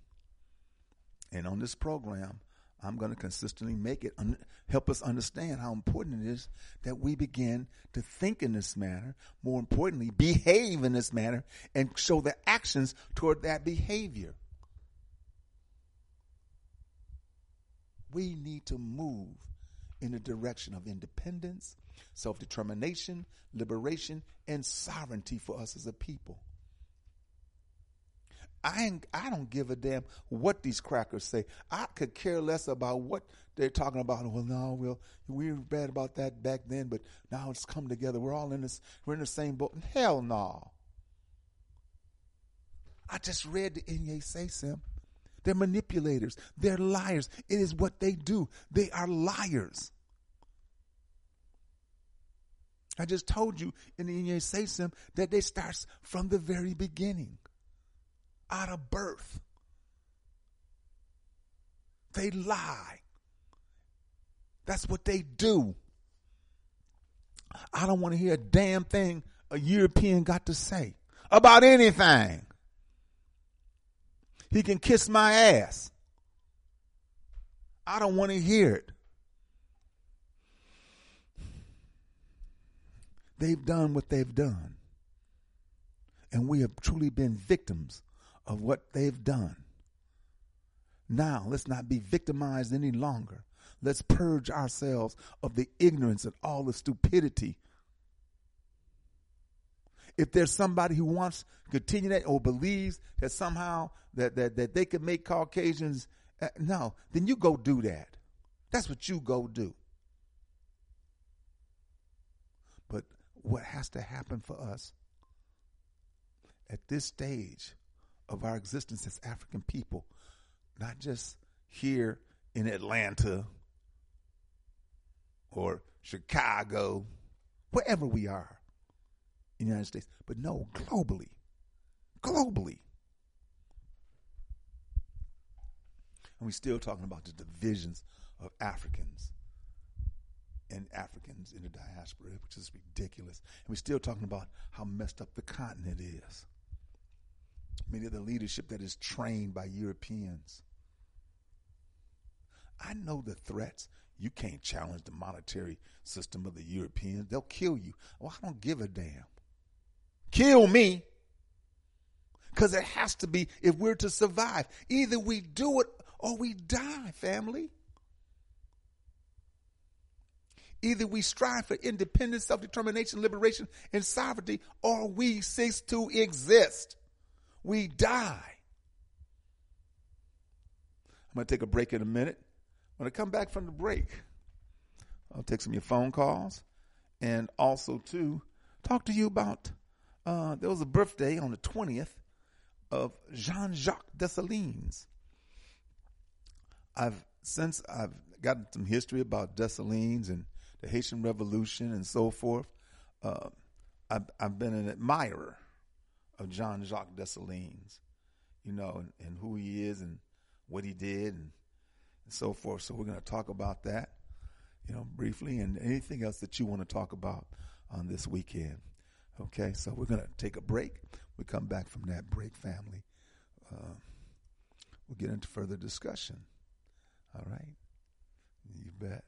C: And on this program, I'm going to consistently make it un- help us understand how important it is that we begin to think in this manner, more importantly, behave in this manner, and show the actions toward that behavior. We need to move in the direction of independence, self determination, liberation, and sovereignty for us as a people. I ain't, I don't give a damn what these crackers say. I could care less about what they're talking about. Well, no, well, we were bad about that back then, but now it's come together. We're all in this. We're in the same boat. Hell no. I just read the Inye say Sim. They're manipulators. They're liars. It is what they do. They are liars. I just told you in the Inye say Sim that they starts from the very beginning out of birth. They lie. That's what they do. I don't want to hear a damn thing a European got to say about anything. He can kiss my ass. I don't want to hear it. They've done what they've done. And we have truly been victims of what they've done. Now, let's not be victimized any longer. Let's purge ourselves of the ignorance and all the stupidity. If there's somebody who wants to continue that or believes that somehow that, that, that they could make Caucasians, uh, no, then you go do that. That's what you go do. But what has to happen for us at this stage of our existence as African people, not just here in Atlanta or Chicago, wherever we are in the United States, but no, globally. Globally. And we're still talking about the divisions of Africans and Africans in the diaspora, which is ridiculous. And we're still talking about how messed up the continent is many of the leadership that is trained by Europeans. I know the threats. You can't challenge the monetary system of the Europeans. They'll kill you. Well, I don't give a damn. Kill me. Because it has to be if we're to survive. Either we do it or we die, family. Either we strive for independence, self determination, liberation, and sovereignty, or we cease to exist we die. I'm going to take a break in a minute. When I come back from the break, I'll take some of your phone calls and also to talk to you about uh, there was a birthday on the 20th of Jean-Jacques Dessalines. I've since I've gotten some history about Dessalines and the Haitian Revolution and so forth. Uh, I've, I've been an admirer of Jean Jacques Dessalines, you know, and, and, who he is and what he did and, and so forth. So we're going to talk about that, you know, briefly and anything else that you want to talk about on this weekend. Okay, so we're going to take a break. We come back from that break, family. Uh, we'll get into further discussion. All right, you bet.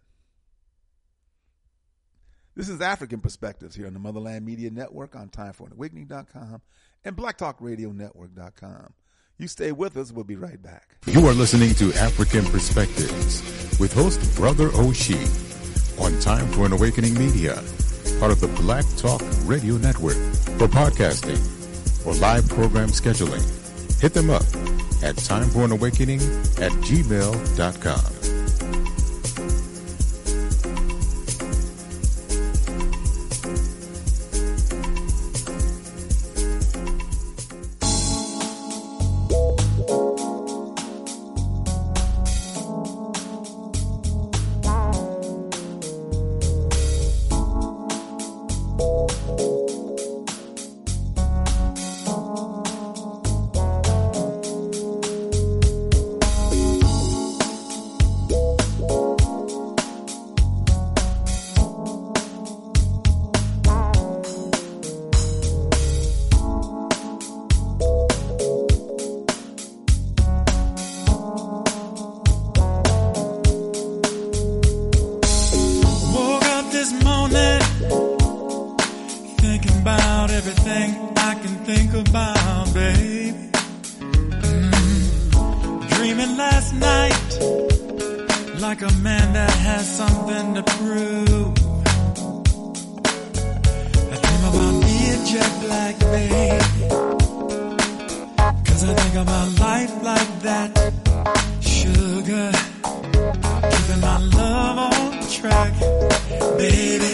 C: This is Afrikan Perspectives here on the Motherland Media Network on TimeForAwakening.com and BlackTalkRadioNetwork.com. You stay with us. We'll be right back.
F: You are listening to Afrikan Perspectives with host Brother Oshi on Time for an Awakening Media, part of the Black Talk Radio Network. For podcasting or live program scheduling, hit them up at timeforanawakening at gmail.com.
B: track, baby.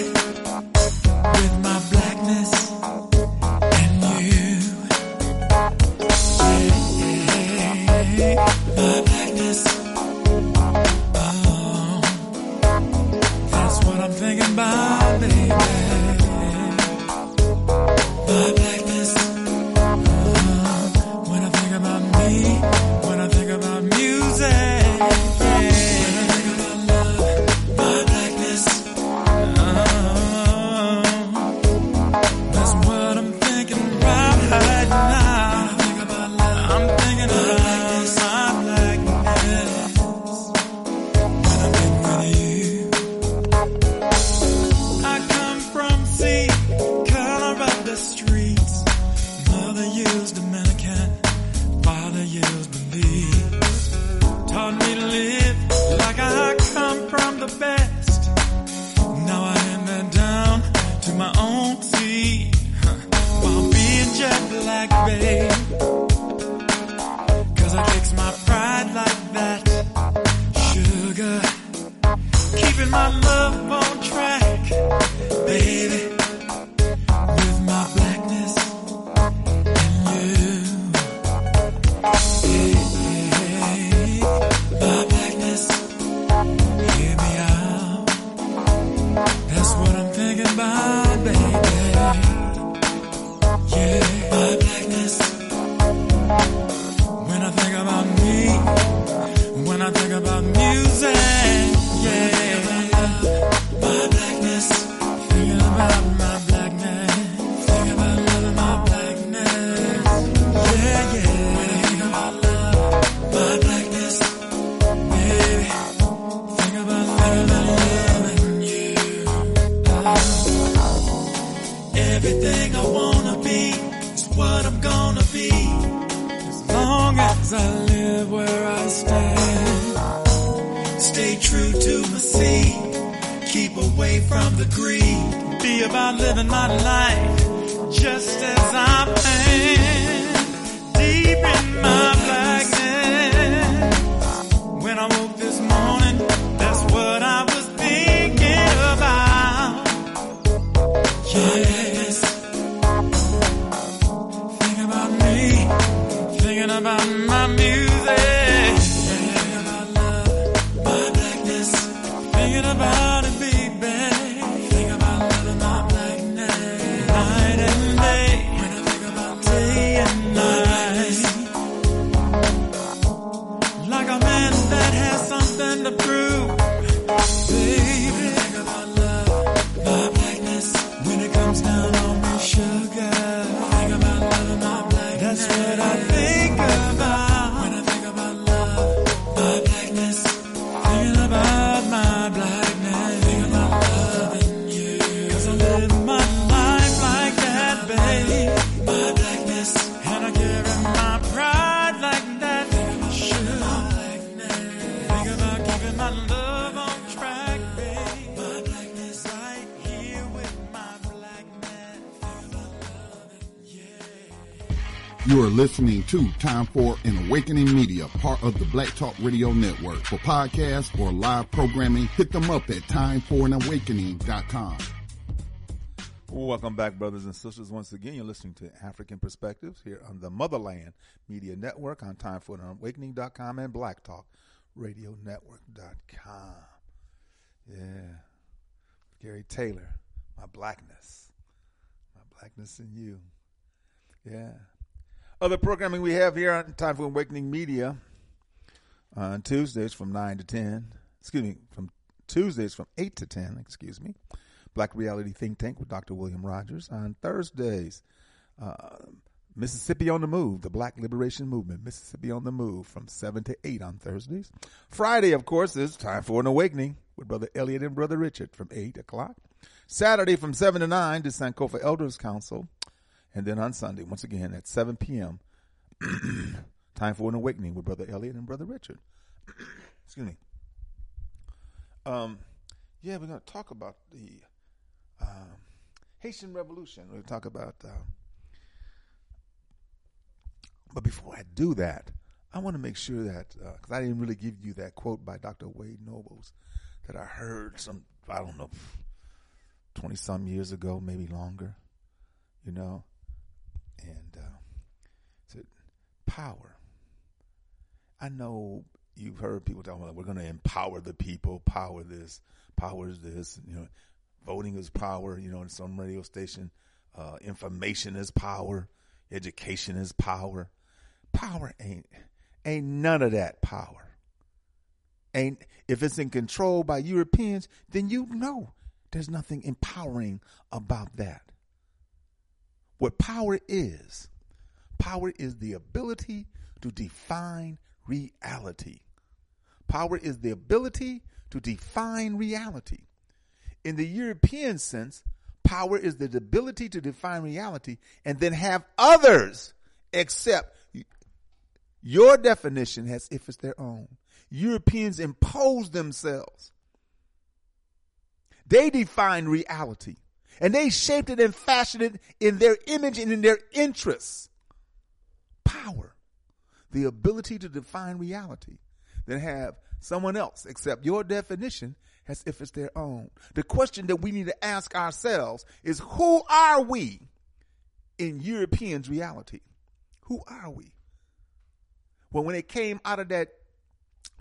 D: listening to Time for an Awakening Media, part of the Black Talk Radio Network. For podcasts or live programming, hit them up at timeforanawakening.com.
C: Welcome back, brothers and sisters. Once again, you're listening to Afrikan Perspectives here on the Motherland Media Network on timeforanawakening.com and Black Talk Radio Network.com. Yeah. Gary Taylor, my blackness, my blackness in you. Yeah other programming we have here on Time for Awakening Media uh, on Tuesdays from 9 to 10. Excuse me, from Tuesdays from 8 to 10, excuse me. Black Reality Think Tank with Dr. William Rogers. On Thursdays, uh, Mississippi on the Move, the Black Liberation Movement, Mississippi on the Move from 7 to 8 on Thursdays. Friday, of course, is Time for an Awakening with Brother Elliot and Brother Richard from 8 o'clock. Saturday from 7 to 9 to Sankofa Elders Council. And then on Sunday, once again at 7 p.m., <clears throat> time for an awakening with Brother Elliot and Brother Richard. <clears throat> Excuse me. Um, yeah, we're going to talk about the um, Haitian Revolution. We're going to talk about. Um, but before I do that, I want to make sure that because uh, I didn't really give you that quote by Dr. Wade Nobles that I heard some I don't know twenty some years ago, maybe longer. You know, and uh, said power. I know you've heard people talking about we're going to empower the people, power this, power is this, you know, voting is power, you know, in some radio station, uh, information is power, education is power. Power ain't ain't none of that power. Ain't if it's in control by Europeans, then you know there's nothing empowering about that. What power is, power is the ability to define reality. Power is the ability to define reality. In the European sense, power is the ability to define reality and then have others accept your definition as if it's their own. Europeans impose themselves. They define reality and they shaped it and fashioned it in their image and in their interests. Power, the ability to define reality, then have someone else accept your definition as if it's their own. The question that we need to ask ourselves is who are we in Europeans' reality? Who are we? Well, when it came out of that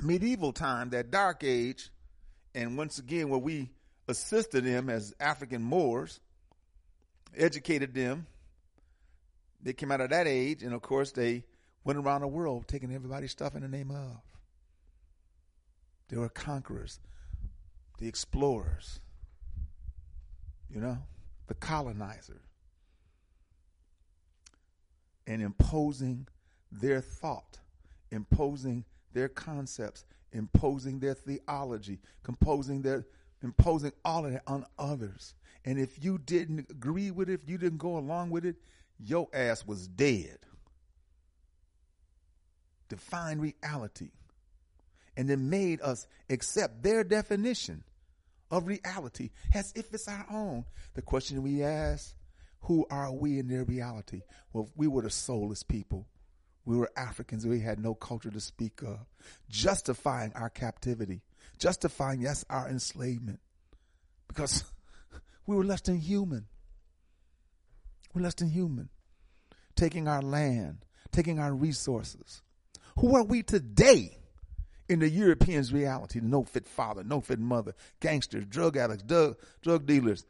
C: medieval time, that dark age, and once again, where we assisted them as African Moors, educated them, they came out of that age, and of course, they went around the world taking everybody's stuff in the name of. They were conquerors, the explorers, you know, the colonizers, and imposing their thought imposing their concepts, imposing their theology, composing their imposing all of that on others. And if you didn't agree with it, if you didn't go along with it, your ass was dead. Define reality. And then made us accept their definition of reality as if it's our own. The question we ask, who are we in their reality? Well, we were the soulless people we were Africans. We had no culture to speak of, justifying our captivity, justifying, yes, our enslavement, because <laughs> we were less than human. We're less than human. Taking our land, taking our resources. Who are we today in the Europeans' reality? No fit father, no fit mother, gangsters, drug addicts, drug, drug dealers,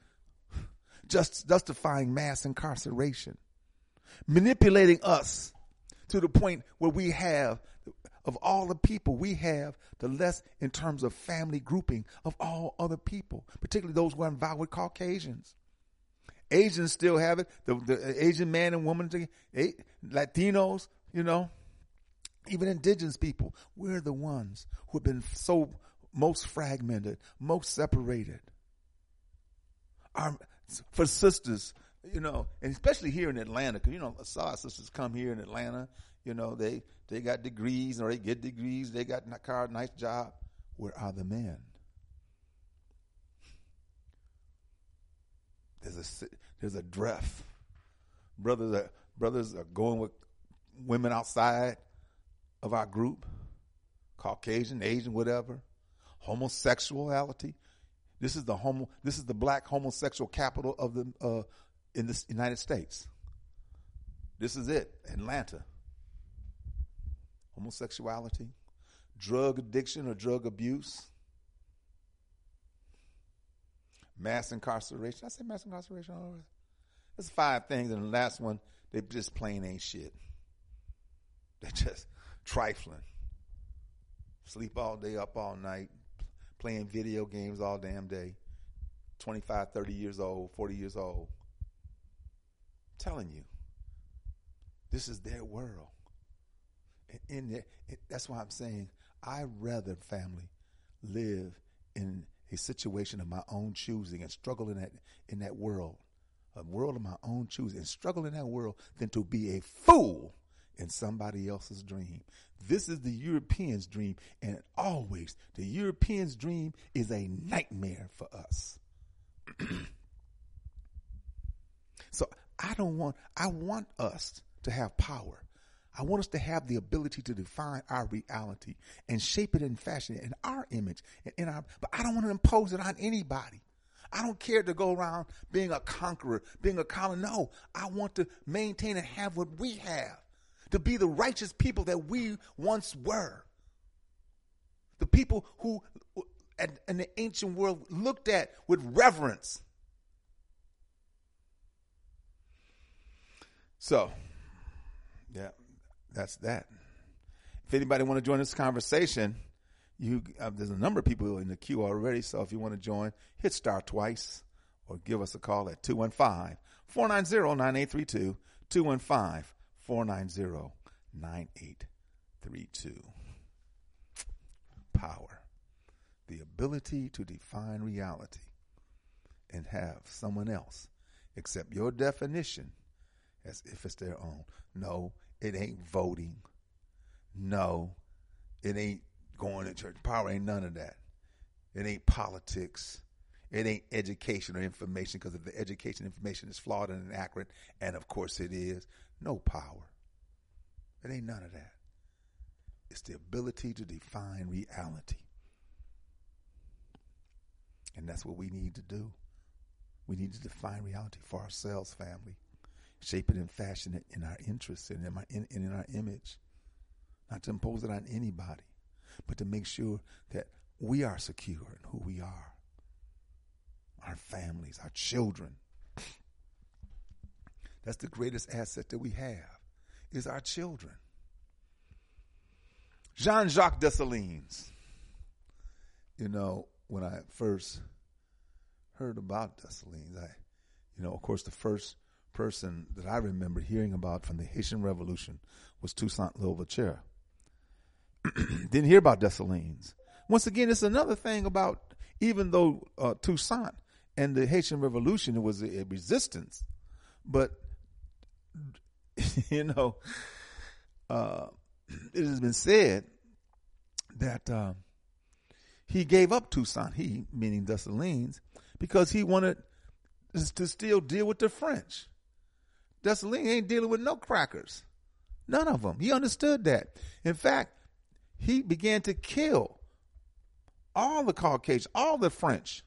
C: <sighs> just justifying mass incarceration, manipulating us to the point where we have of all the people we have the less in terms of family grouping of all other people, particularly those who are involved with Caucasians. Asians still have it. The, the Asian man and woman, Latinos, you know, even indigenous people. We're the ones who have been so most fragmented, most separated. Our, for sisters, you know, and especially here in Atlanta, because you know, I saw sisters come here in Atlanta. You know, they they got degrees or they get degrees. They got a car, nice job. Where are the men? There's a there's a drift. Brothers are brothers are going with women outside of our group, Caucasian, Asian, whatever. Homosexuality. This is the homo. This is the black homosexual capital of the uh, in the United States. This is it, Atlanta. Homosexuality, drug addiction or drug abuse, mass incarceration. I say mass incarceration. There's five things, and the last one, they just plain ain't shit. They're just trifling. Sleep all day, up all night, playing video games all damn day. 25, 30 years old, 40 years old telling you, this is their world. In that's why I'm saying I rather family live in a situation of my own choosing and struggle in that in that world, a world of my own choosing, and struggle in that world, than to be a fool in somebody else's dream. This is the Europeans' dream, and always the Europeans' dream is a nightmare for us. <clears throat> so I don't want, I want us to have power. I want us to have the ability to define our reality and shape it and fashion it in our image in our, but I don't want to impose it on anybody. I don't care to go around being a conqueror, being a colon. No, I want to maintain and have what we have, to be the righteous people that we once were. The people who in the ancient world looked at with reverence. So, yeah, that's that. If anybody want to join this conversation, you uh, there's a number of people in the queue already. So if you want to join, hit star twice or give us a call at 215 490 9832. 215 490 9832. Power. The ability to define reality and have someone else accept your definition as if it's their own. No, it ain't voting. No, it ain't going to church. Power ain't none of that. It ain't politics. It ain't education or information because if the education information is flawed and inaccurate, and of course it is, no power. It ain't none of that. It's the ability to define reality. And that's what we need to do. We need to define reality for ourselves, family. Shape it and fashion it in our interests and in, my, in, in our image. Not to impose it on anybody but to make sure that we are secure in who we are, our families, our children. That's the greatest asset that we have is our children. Jean-Jacques Dessalines. You know, when I first heard about Dessalines, I, you know, of course, the first person that I remember hearing about from the Haitian Revolution was Toussaint Louverture. <clears throat> Didn't hear about Dessalines. Once again, it's another thing about even though uh, Toussaint and the Haitian Revolution was a, a resistance, but <laughs> you know, uh, <clears throat> it has been said that uh, he gave up Toussaint, he meaning Dessalines, because he wanted to still deal with the French. Dessalines ain't dealing with no crackers, none of them. He understood that. In fact, he began to kill all the Caucasians, all the French,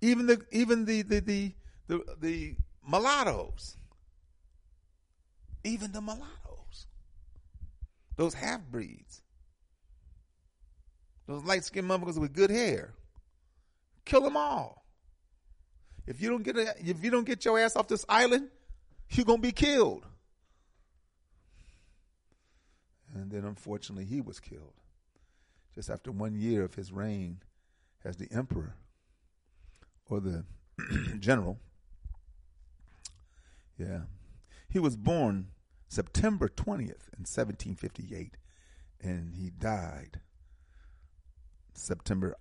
C: even the even the the the the, the mulattoes, even the mulattoes, those half breeds, those light skinned motherfuckers with good hair, kill them all. If you don't get a, if you don't get your ass off this island, you're gonna be killed. And then unfortunately, he was killed just after one year of his reign as the emperor or the <clears throat> general. Yeah. He was born September 20th in 1758 and he died September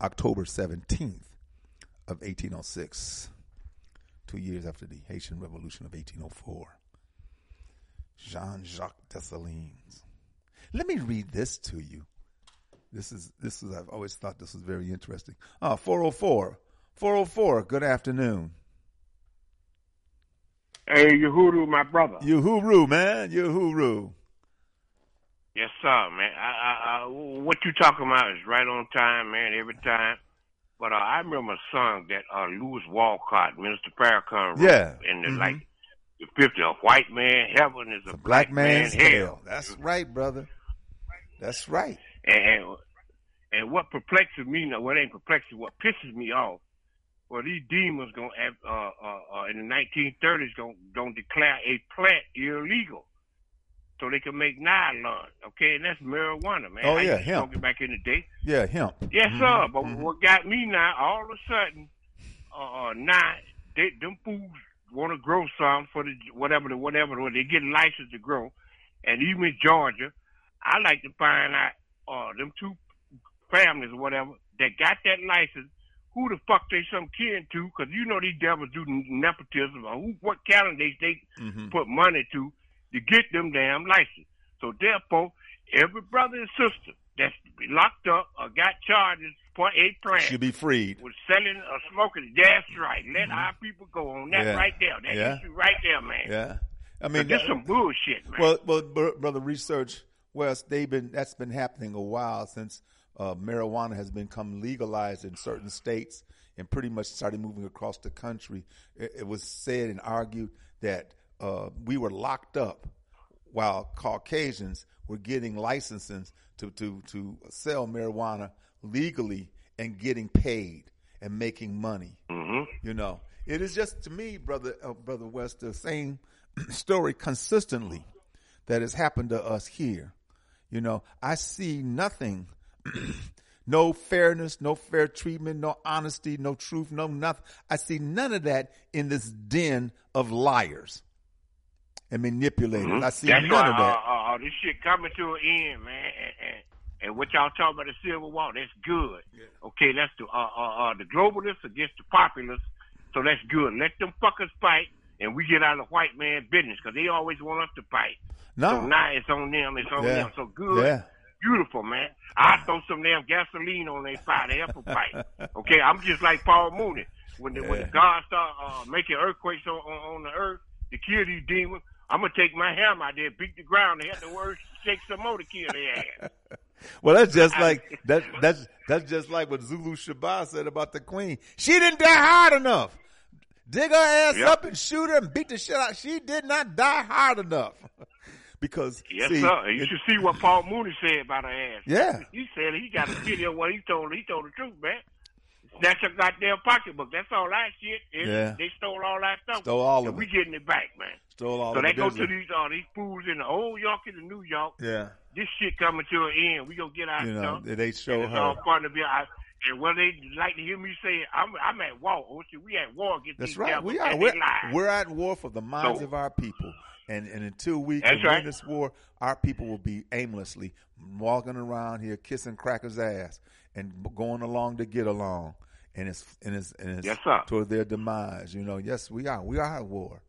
C: October 17th of 1806 2 years after the Haitian Revolution of 1804 Jean Jacques Dessalines. Let me read this to you. This is this is I've always thought this was very interesting. Ah, 404. 404, good afternoon.
G: Hey, Uhuru, my brother.
C: Uhuru, man. Uhuru.
G: Yes, sir, man. I, I, I, what you talking about is right on time, man, every time. But uh, I remember a song that uh, Louis Walcott, Minister Farrakhan wrote
C: Yeah.
G: in the
C: Mhm.
G: like the fifty. A white man heaven is a,
C: A black man's
G: man
C: hell. That's right, brother. That's right.
G: And and what perplexes me, now, what ain't perplexing, what pisses me off, well, these demons gonna have, uh, uh, uh, in the 1930s gonna gonna declare a plant illegal, so they can make nylon. Okay, and that's marijuana, man.
C: Oh,
G: I
C: yeah, hemp.
G: back in the day.
C: Yeah, hemp.
G: Yes,
C: Mhm,
G: sir. But
C: mhm.
G: what got me now, all of a sudden, uh, uh, now they, them fools want to grow some for the whatever the whatever or they get licensed to grow, and even in Georgia, I like to find out uh them two families or whatever that got that license. Who the fuck they some kin to? Because you know these devils do nepotism. Or who, what candidates they
C: Mhm.
G: put money to, to get them damn license. So therefore, every brother and sister that's locked up or got charges for a plant
C: Should be freed.
G: was selling or smoking. That's right. Let our people go on that
C: Mm-hmm. Yeah.
G: right there. That
C: Yeah.
G: issue right there, man.
C: Yeah. I mean,
G: that's
C: that-
G: some bullshit, man.
C: Well, well, br- brother, research West, they've been that's been happening a while since uh, marijuana has become legalized in certain states and pretty much started moving across the country. It, it was said and argued that uh, we were locked up while Caucasians were getting licenses to, to, to sell marijuana legally and getting paid and making money.
G: hmm
C: You know, it is just to me, brother, uh, brother West, the same <clears throat> story consistently that has happened to us here. You know, I see nothing, <clears throat> no fairness, no fair treatment, no honesty, no truth, no nothing. I see none of that in this den of liars and manipulators. I see
G: That's
C: none
G: why
C: of that.
G: Uh, uh, uh, this shit coming to an end, man. And, and, and what y'all talking about the Civil War, that's good. Okay, that's the uh, uh, uh, the globalists against the populists. So that's good. Let them fuckers fight, and we get out of the white man business because they always want us to fight.
C: No.
G: So now it's on them. It's on
C: Yeah.
G: them. So good.
C: Yeah.
G: Beautiful, man. I throw some damn gasoline on their fire. They help 'em fight. <laughs> Okay, I'm just like Paul Mooney. When the, when the God start uh, making earthquakes on, on, on the earth to kill these demons, I'm gonna take my hammer out there, beat the ground, and have the words shake some more to kill their ass. <laughs>
C: Well, that's just like that. <laughs> That's that's just like what Zulu Shabazz said about the Queen. She didn't die hard enough. Dig her ass
G: Yep.
C: up and shoot her and beat the shit out. She did not die hard enough <laughs> because
G: Yes,
C: see,
G: sir. You
C: it-
G: should see what Paul Mooney said about her ass.
C: Yeah.
G: He said he got a video where he told he told the truth, man. That's a goddamn pocketbook. That's all that shit.
C: Yeah.
G: They stole all that stuff.
C: Stole all of
G: we
C: it.
G: getting it back, man.
C: Stole all
G: so they
C: the
G: go to these uh, these fools in the old York and the New York.
C: Yeah,
G: This shit coming to an end. We gonna get our
C: you know
G: stuff.
C: they show
G: it's
C: her.
G: all fun to be. I, and when they like to hear me say, I'm I'm at war. Oh, we at war against
C: That's
G: these
C: right. We are. We're, we're at war for the minds
G: So-
C: of our people. And, and until we can win
G: right.
C: this war, our people will be aimlessly walking around here kissing crackers' ass and going along to get along. And it's and it's and it's
G: Yes, sir.
C: toward their demise. You know, yes, we are. We are at war,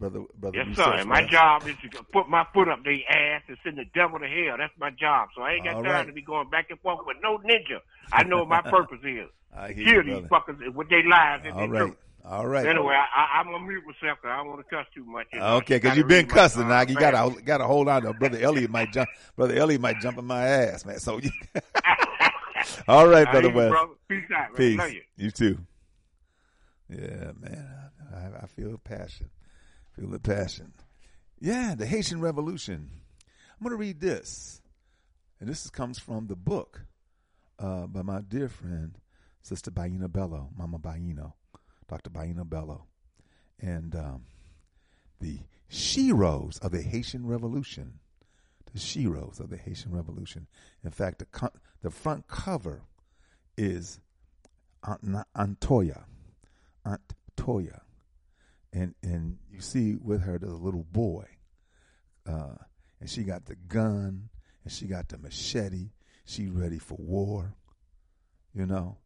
C: brother. Brother.
G: Yes, sir. And my job is to put my foot up their ass and send the devil to hell. That's my job. So I ain't got
C: All
G: time
C: right.
G: to be going back and forth with no ninja. I know what my <laughs> purpose is.
C: I hear
G: kill
C: you,
G: these
C: brother.
G: fuckers with their lives
C: All right.
G: truth.
C: All right.
G: Anyway, I, I, I'm gonna mute myself 'cause I don't want to cuss too much. you know.
C: Okay, because you've been cussing now. You gotta gotta hold on to brother Elliot might jump. Brother Elliot might jump in my ass, man. So, you- <laughs> all right, <laughs> brother West.
G: brother. Peace out, man.
C: Peace.
G: Love you.
C: You too. Yeah, man. I, I feel passion. Feel the passion. Yeah, the Haitian Revolution. I'm going to read this. And this is, comes from the book uh, by my dear friend, Sister Bayyinah Bello, Mama Baino, Dr. Bayyinah Bello. And um, the sheroes of the Haitian Revolution. The sheroes of the Haitian Revolution. In fact, the, the front cover is Aunt Antoya. Aunt Toya. And and you see with her the little boy. Uh, and she got the gun and she got the machete. She ready for war. You know?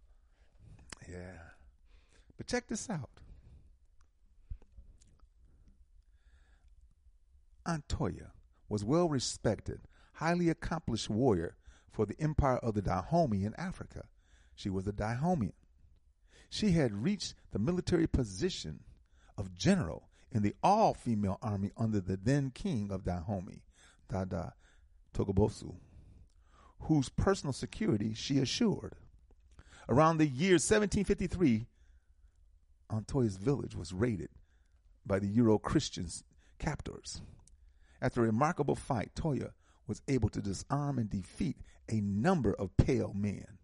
C: Yeah. But check this out. Antoya was well respected, highly accomplished warrior for the empire of the Dahomey in Africa. She was a Dahomean. She had reached the military position of general in the all female army under the then king of Dahomey, Dada Togobosu, whose personal security she assured. Around the year 1753, Antoya's village was raided by the Euro Christian captors. After a remarkable fight, Toya was able to disarm and defeat a number of pale men.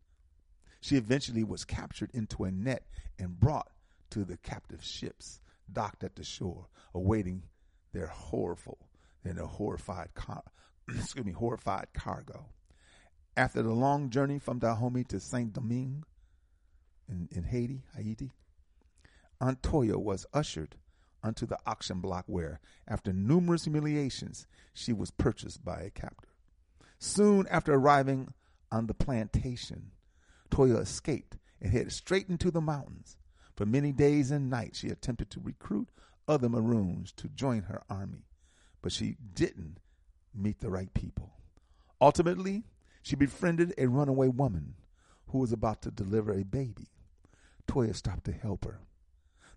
C: She eventually was captured into a net and brought to the captive ships docked at the shore, awaiting their horrible and horrified car- <clears throat> excuse me, horrified cargo. After the long journey from Dahomey to Saint Domingue in, in Haiti, Haiti, Antoya was ushered onto the auction block where, after numerous humiliations, she was purchased by a captor. Soon after arriving on the plantation, Toya escaped and headed straight into the mountains. For many days and nights, she attempted to recruit other Maroons to join her army, but she didn't meet the right people. Ultimately, she befriended a runaway woman who was about to deliver a baby. Toya stopped to help her.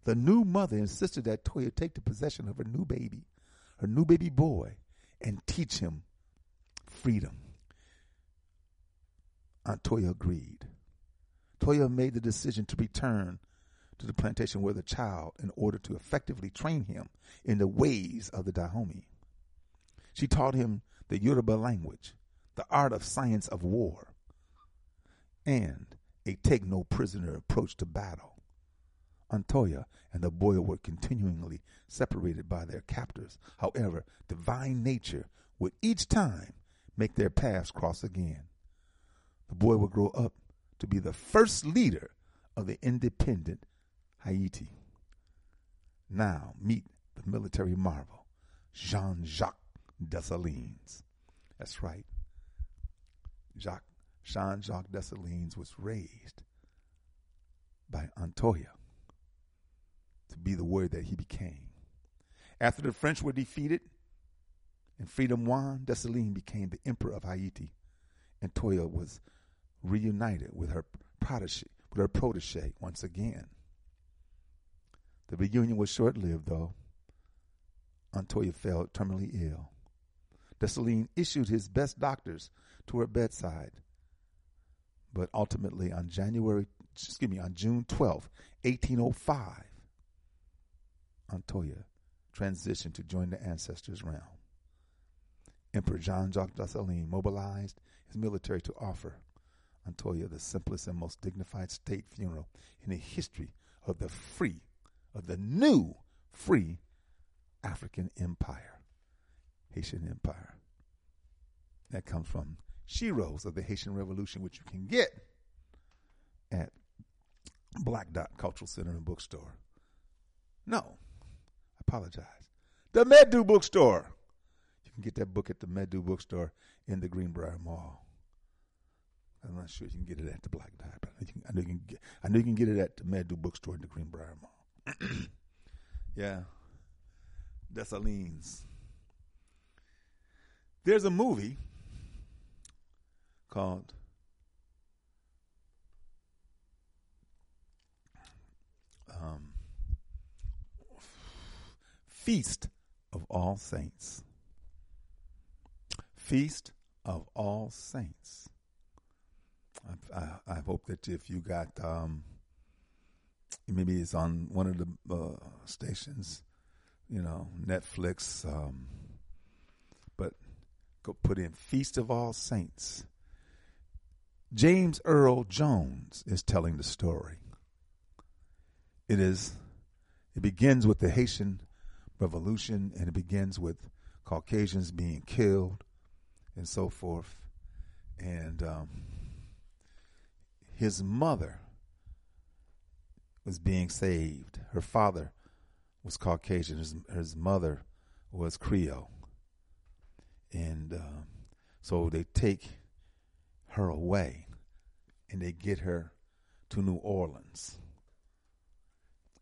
C: The new mother insisted that Toya take the possession of her new baby, her new baby boy, and teach him freedom. Aunt Toya agreed. Toya made the decision to return to the plantation with the child in order to effectively train him in the ways of the Dahomey. She taught him the Yoruba language, the art of science of war, and a take no prisoner approach to battle. Antoya and the boy were continually separated by their captors. However, divine nature would each time make their paths cross again. The boy would grow up to be the first leader of the independent Haiti. Now meet the military marvel, Jean Jacques Dessalines. That's right. Jacques, Jean Jacques Dessalines was raised by Antoya to be the word that he became. After the French were defeated and freedom won, Dessalines became the emperor of Haiti, and Toya was reunited with her protege, with her protege once again. The reunion was short-lived, though. Antoya fell terminally ill. Dessalines issued his best doctors to her bedside, but ultimately on January, excuse me, on June 12, 1805, Antoya transitioned to join the ancestors' realm. Emperor Jean Jacques Dessalines mobilized his military to offer Antoya the simplest and most dignified state funeral in the history of the free, of the new free African empire, Haitian empire. That comes from Sheroes of the Haitian Revolution, which you can get at Black Dot Cultural Center and Bookstore. No, I apologize. The Medu Bookstore. You can get that book at the Medu Bookstore in the Greenbriar Mall. I'm not sure you can get it at the Black Dot, but I know you can get. I know you can get it at the Medu Bookstore in the Greenbriar Mall. <clears throat> yeah, Dessalines. There's a movie called um, Feast of All Saints. Feast of All Saints. I, I, I hope that if you got, um, maybe it's on one of the uh, stations, you know, Netflix, um, but go put in Feast of All Saints. James Earl Jones is telling the story. It is, it begins with the Haitian Revolution and it begins with Caucasians being killed and so forth. And um, his mother was being saved. Her father was Caucasian. His, his mother was Creole. And um, so they take her away and they get her to New Orleans.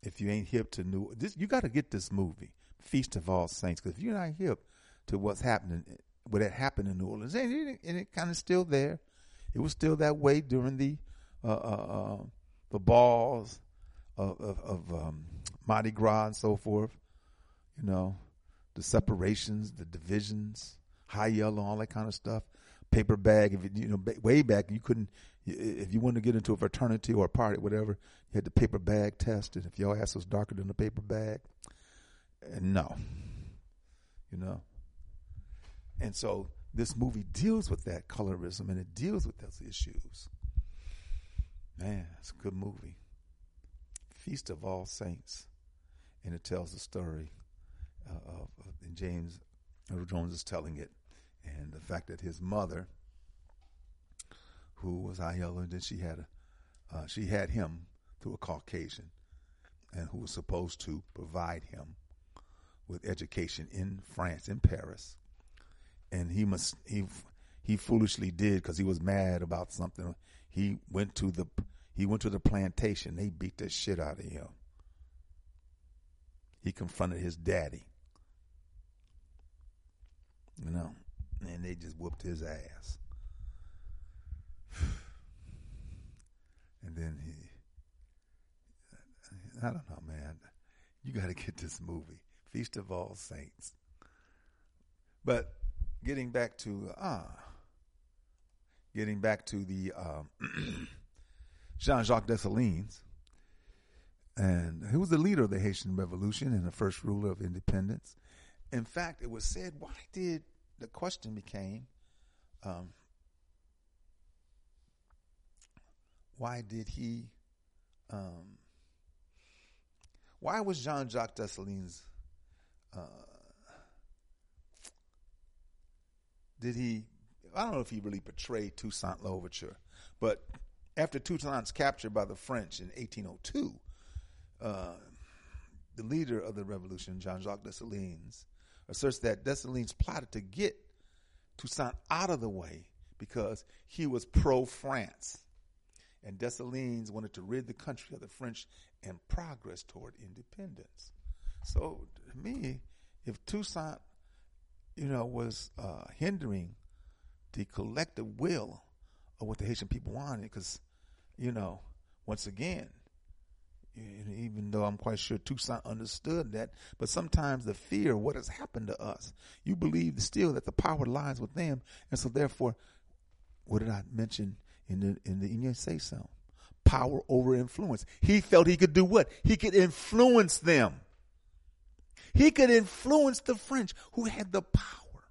C: If you ain't hip to New, this, you got to get this movie, Feast of All Saints, because if you're not hip to what's happening, what had happened in New Orleans, and it, it kind of still there. It was still that way during the uh, uh, uh, the balls of, of, of um, Mardi Gras and so forth. You know, the separations, the divisions, high yellow, all that kind of stuff. Paper bag. If it, you know, way back, you couldn't. If you wanted to get into a fraternity or a party, whatever, you had the paper bag test, and if your ass was darker than the paper bag, and no, you know. And so this movie deals with that colorism, and it deals with those issues. Man, it's a good movie. Feast of All Saints, and it tells the story uh, of, of and James Earl Jones is telling it, and the fact that his mother, who was Ayala, then she had a, uh, she had him through a Caucasian, and who was supposed to provide him with education in France, in Paris, and he must he he foolishly did because he was mad about something. He went to the he went to the plantation. They beat the shit out of him. He confronted his daddy. You know, and they just whooped his ass. <sighs> And then he, I don't know, man. You got to get this movie, Feast of All Saints. But getting back to ah, getting back to the um, <clears throat> Jean-Jacques Dessalines, and he was the leader of the Haitian Revolution and the first ruler of independence. In fact, it was said, why did the question became, um, why did he, um, why was Jean Jacques Dessalines, uh, did he, I don't know if he really betrayed Toussaint Louverture, but after Toussaint's capture by the French in 1802, uh, the leader of the revolution, Jean Jacques Dessalines, asserts that Dessalines plotted to get Toussaint out of the way because he was pro France. And Dessalines wanted to rid the country of the French and progress toward independence. So, to me, if Toussaint, you know, was uh, hindering the collective will of what the Haitian people wanted, because, you know, once again, even though I'm quite sure Toussaint understood that, but sometimes the fear, of what has happened to us, you believe still that the power lies with them, and so therefore, what did I mention in the in the Inye say so? Power over influence. He felt he could do what? He could influence them. He could influence the French who had the power.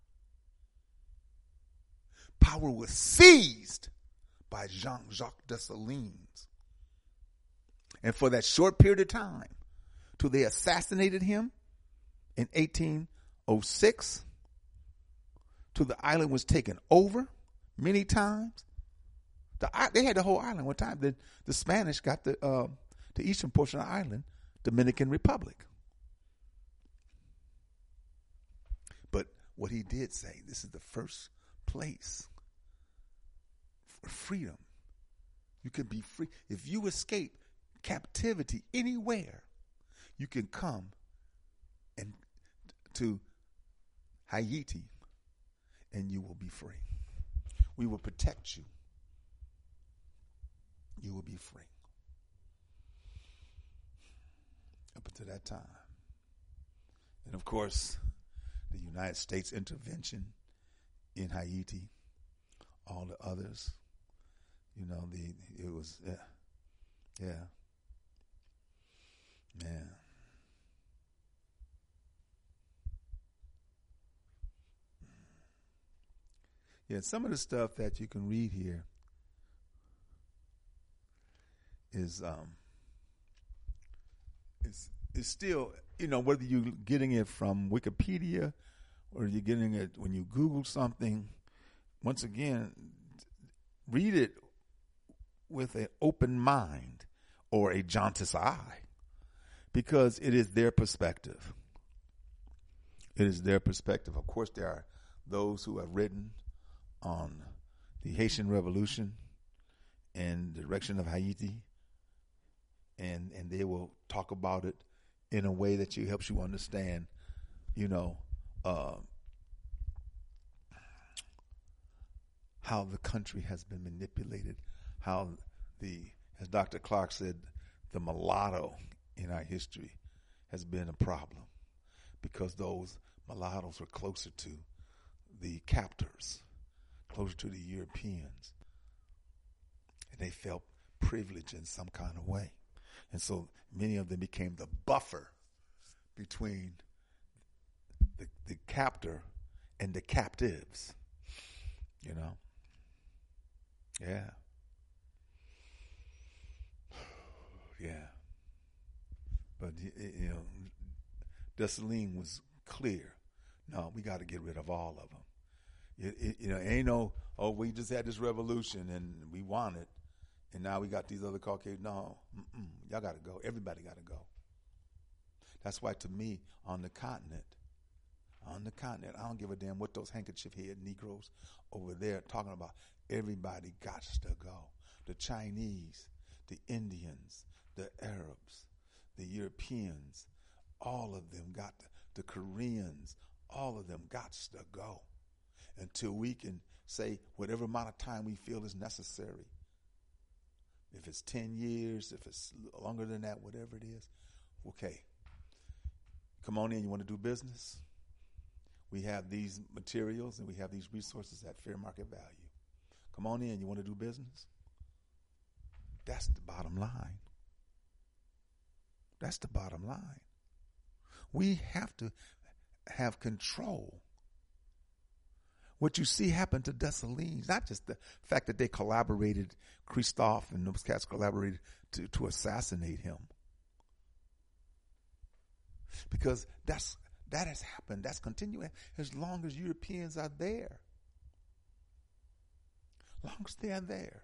C: Power was seized by Jean Jacques Dessalines. And for that short period of time, till they assassinated him in 1806, till the island was taken over many times. The, they had the whole island one time. The, the Spanish got the uh, the eastern portion of the island, Dominican Republic. But what he did say, this is the first place freedom. You can be free. If you escape captivity anywhere, you can come and to Haiti and you will be free. We will protect you. You will be free. Up until that time. And of course, the United States intervention in Haiti, all the others, you know, the it was yeah. Yeah. Man. Yeah, some of the stuff that you can read here is um is is still you know whether you're getting it from Wikipedia or you're getting it when you Google something. Once again, read it with an open mind or a jaundiced eye because it is their perspective. It is their perspective. Of course, there are those who have written on the Haitian Revolution and the direction of Haiti, and and they will talk about it in a way that you helps you understand, you know, uh, how the country has been manipulated, how the, as Dr. Clark said, the mulatto in our history has been a problem because those mulattoes were closer to the captors, closer to the Europeans, and they felt privileged in some kind of way. And so many of them became the buffer between the, the captor and the captives. You know? Yeah. Yeah. But, you know, Dessalines was clear. No, we got to get rid of all of them. It, it, you know, ain't no, oh, we just had this revolution and we won it, and now we got these other Caucasians. No, y'all got to go. Everybody got to go. That's why, to me, on the continent, on the continent, I don't give a damn what those handkerchief head Negroes over there talking about. Everybody got to go. The Chinese, the Indians, the Arabs, the Europeans, all of them got to, the Koreans, all of them got to go. until we can say whatever amount of time we feel is necessary. If it's 10 years, if it's longer than that, whatever it is, okay. Come on in. You want to do business? We have these materials and we have these resources at fair market value. Come on in. You want to do business? That's the bottom line. That's the bottom line. We have to have control. What you see happen to Dessalines, not just the fact that they collaborated, Christophe and those cats collaborated to, to assassinate him. Because that's that has happened. That's continuing as long as Europeans are there. Long as they are there.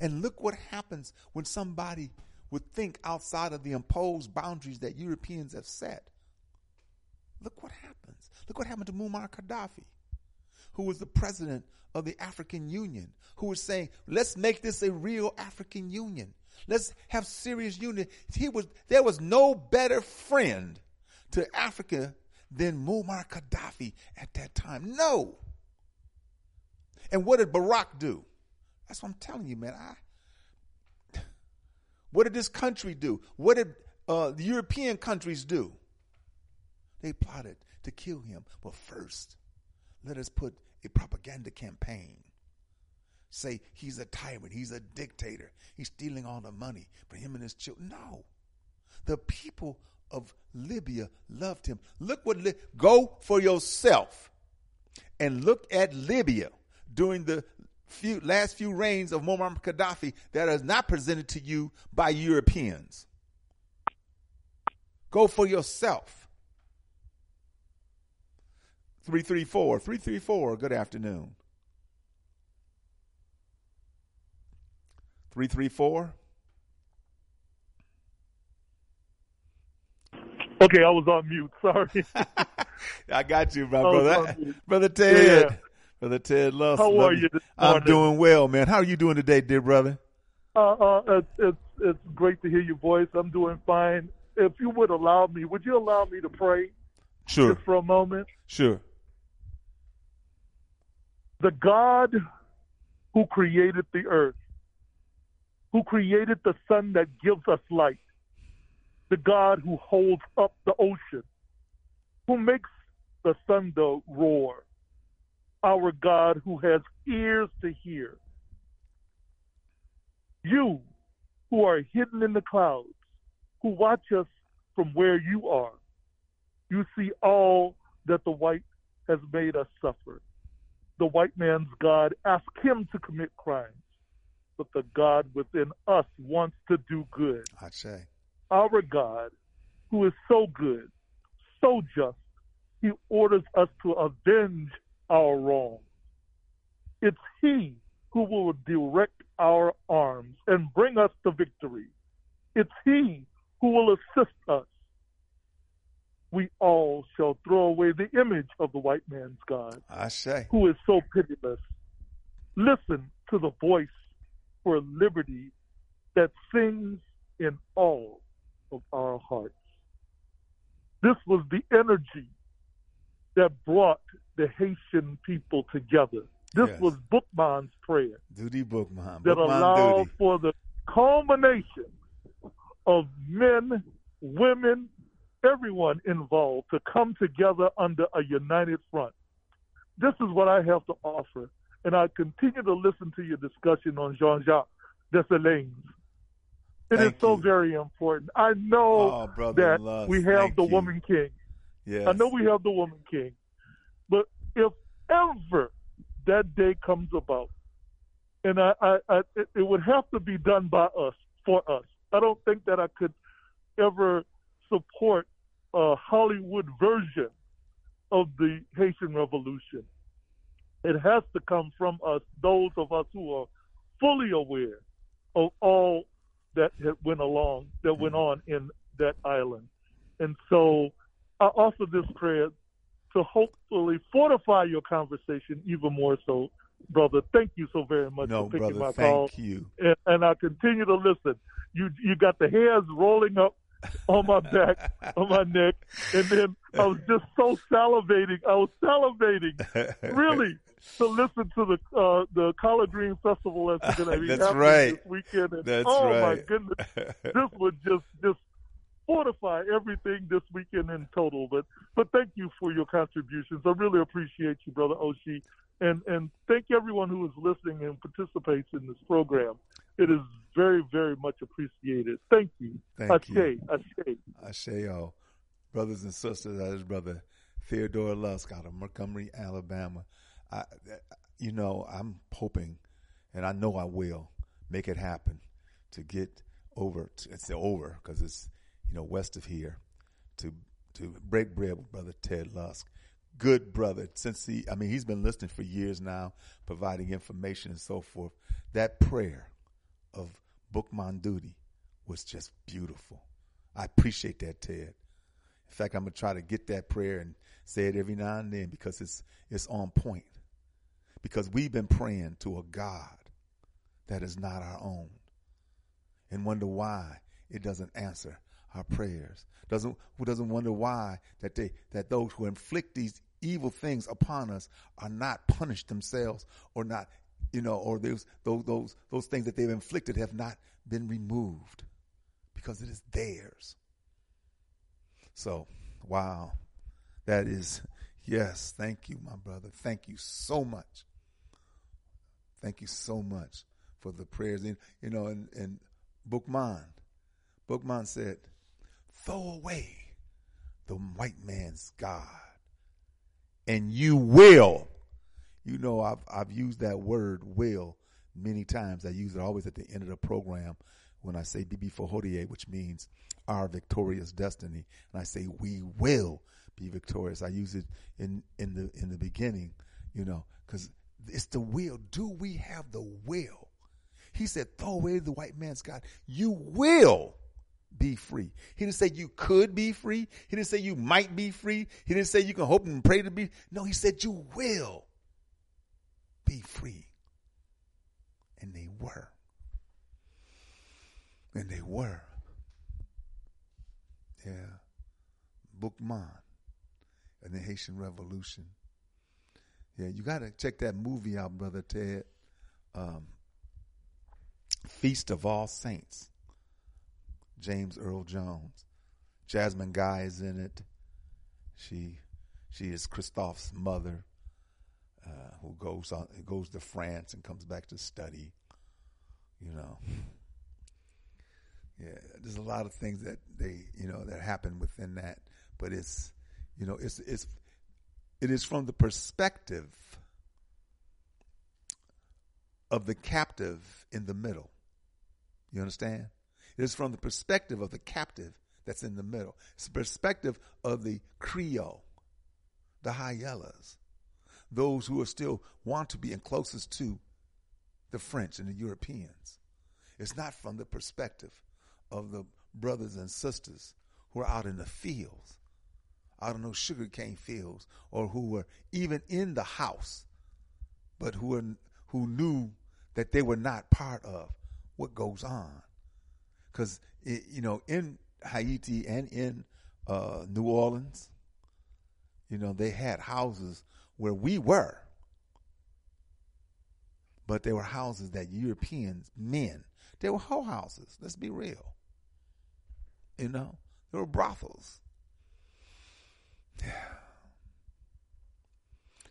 C: And look what happens when somebody would think outside of the imposed boundaries that Europeans have set. Look what happens. Look what happened to Muammar Gaddafi, who was the president of the African Union, who was saying, let's make this a real African Union. Let's have serious unity. He was, there was no better friend to Africa than Muammar Gaddafi at that time. No. And what did Barack do? That's what I'm telling you, man. I, what did this country do? What did uh, the European countries do? They plotted to kill him. But first, let us put a propaganda campaign. Say he's a tyrant, he's a dictator, he's stealing all the money for him and his children. No. The people of Libya loved him. Look what, Li- go for yourself and look at Libya during the few, last few reigns of Muammar Gaddafi that is not presented to you by Europeans. Go for yourself. 334, 334, good afternoon. 334.
H: Okay, I was on mute. Sorry. <laughs>
C: I got you, my
H: I
C: brother. Brother Ted.
H: Yeah.
C: Brother Ted Love.
H: How are you
C: I'm doing well, man. How are you doing today, dear brother?
H: Uh, uh, it's, it's it's great to hear your voice. I'm doing fine. If you would allow me, would you allow me to pray
C: Sure.
H: just for a moment?
C: Sure.
H: The God who created the earth, who created the sun that gives us light, the God who holds up the ocean, who makes the thunder roar, our God who has ears to hear. You who are hidden in the clouds, who watch us from where you are, you see all that the white has made us suffer. The white man's God asked him to commit crimes, but the God within us wants to do good.
C: I'd say.
H: Our God, who is so good, so just, he orders us to avenge our wrongs. It's he who will direct our arms and bring us to victory. It's he who will assist us. We all shall throw away the image of the white man's God
C: I say.
H: who is so pitiless. Listen to the voice for liberty that sings in all of our hearts. This was the energy that brought the Haitian people together. This
C: Yes.
H: was Bookman's prayer
C: Dutty Bookman.
H: that
C: Bookman
H: allowed
C: duty.
H: for the culmination of men, women, everyone involved to come together under a united front. This is what I have to offer, and I continue to listen to your discussion on Jean-Jacques Dessalines. It is
C: Thank
H: so
C: you.
H: very important. I know
C: Oh,
H: that we have
C: thank
H: the
C: you.
H: woman king.
C: Yes.
H: I know we have the woman king, if ever that day comes about, and I, I, I it, it would have to be done by us for us. I don't think that I could ever support a Hollywood version of the Haitian Revolution. It has to come from us, those of us who are fully aware of all that went along, that went mm-hmm. on in that island. And so I offer this prayer to hopefully fortify your conversation even more so, brother. Thank you so very much
C: No,
H: for picking
C: brother,
H: my
C: thank
H: call.
C: you.
H: And, and I continue to listen. You you got the hairs rolling up on my back, on my neck, and then I was just so salivating. I was salivating, really, to listen to the uh, the Collard Green Festival <laughs> that's going to be
C: That's
H: happening
C: right.
H: this weekend. And,
C: That's
H: oh my goodness, <laughs> this would just just fortify everything this weekend in total. But but thank you for your contributions. I really appreciate you, brother Oshi, and and thank everyone who is listening and participates in this program. It is very very much appreciated. Thank you.
C: Thank you.
H: Ashe, Ashe.
C: Asheo, brothers and sisters, that is brother Theodore Lusk out of Montgomery, Alabama. I, you know, I'm hoping, and I know I will make it happen to get over. To, it's over because it's you know west of here to to break bread with brother Ted Lusk. Good brother, since he, I mean, he's been listening for years now, providing information and so forth. That prayer of Bookman Dutty was just beautiful. I appreciate that, Ted. In fact, I'm gonna try to get that prayer and say it every now and then because it's it's on point. Because we've been praying to a God that is not our own, and wonder why it doesn't answer our prayers. Doesn't who doesn't wonder why that they that those who inflict these evil things upon us are not punished themselves or not you know or those those those those things that they've inflicted have not been removed because it is theirs. So, wow. That is, yes, thank you, my brother. Thank you so much. Thank you so much for the prayers. And, you know, and, and Bookman, Bookman said, throw away the white man's God and you will. You know, I've, I've used that word will many times. I use it always at the end of the program when I say Bibi Fohodie, which means our victorious destiny. And I say we will be victorious. I use it in, in the in the beginning, you know, because it's the will. Do we have the will? He said, throw away the white man's God. You will be free. He didn't say you could be free. He didn't say you might be free. He didn't say you can hope and pray to be. No, he said you will be free. And they were. And they were. Yeah. Bookman and the Haitian Revolution. Yeah, you got to check that movie out, Brother Ted. Um, Feast of All Saints. James Earl Jones. Jasmine Guy is in it. She she is Christophe's mother, uh, who goes on goes to France and comes back to study. You know, yeah. There's a lot of things that they you know that happen within that, but it's you know it's it's it is from the perspective of the captive in the middle. You understand? It is from the perspective of the captive that's in the middle. It's the perspective of the Creole, the Hyellas, those who are still want to be and closest to the French and the Europeans. It's not from the perspective of the brothers and sisters who are out in the fields, out in those sugarcane fields, or who were even in the house, but who were, who knew that they were not part of what goes on because you know in Haiti and in uh, New Orleans, you know they had houses where we were, but they were houses that Europeans men they were hoe houses. Let's be real. You know they were brothels. Yeah.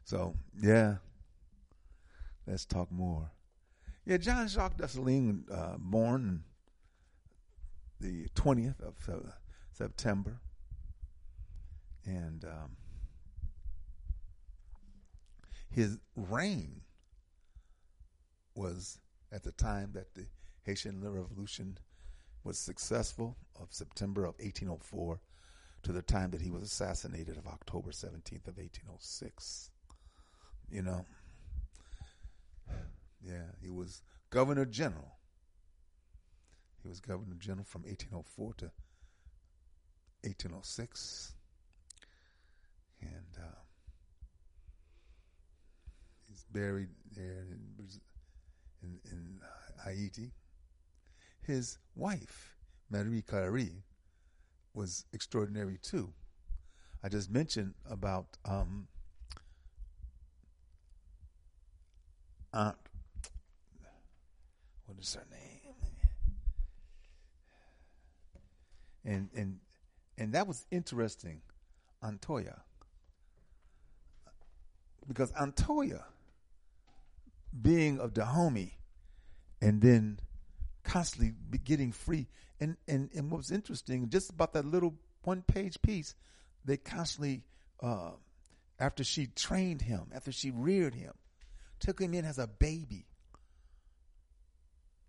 C: So yeah, let's talk more. Yeah, John Jacques Dessalines, uh, born the 20th of September. And um, his reign was at the time that the Haitian Revolution was successful of September of 1804 to the time that he was assassinated of October 17th of 1806. You know, yeah, he was governor general. He was governor general from 1804 to 1806. And uh, he's buried there in, in, in Haiti. His wife, Marie Curie, was extraordinary too. I just mentioned about um, Aunt. What is her name? And and and that was interesting, Antoya, because Antoya, being of Dahomey, and then constantly getting free. And, and, and what was interesting, just about that little one page piece, they constantly, uh, after she trained him, after she reared him, took him in as a baby,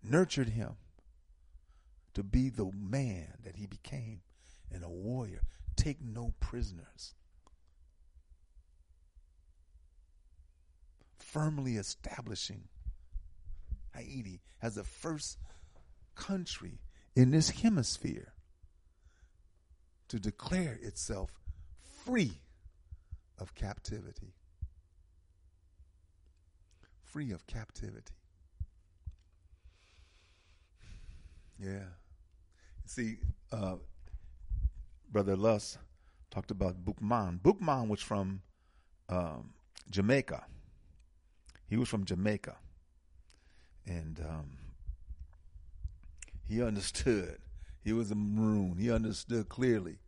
C: nurtured him to be the man that he became and a warrior. Take no prisoners. Firmly establishing Haiti as the first country in this hemisphere to declare itself free of captivity. Free of captivity. Yeah. See, uh, Brother Lusk talked about Bukman. Bukman was from um, Jamaica. He was from Jamaica. And um, he understood. He was a maroon. He understood clearly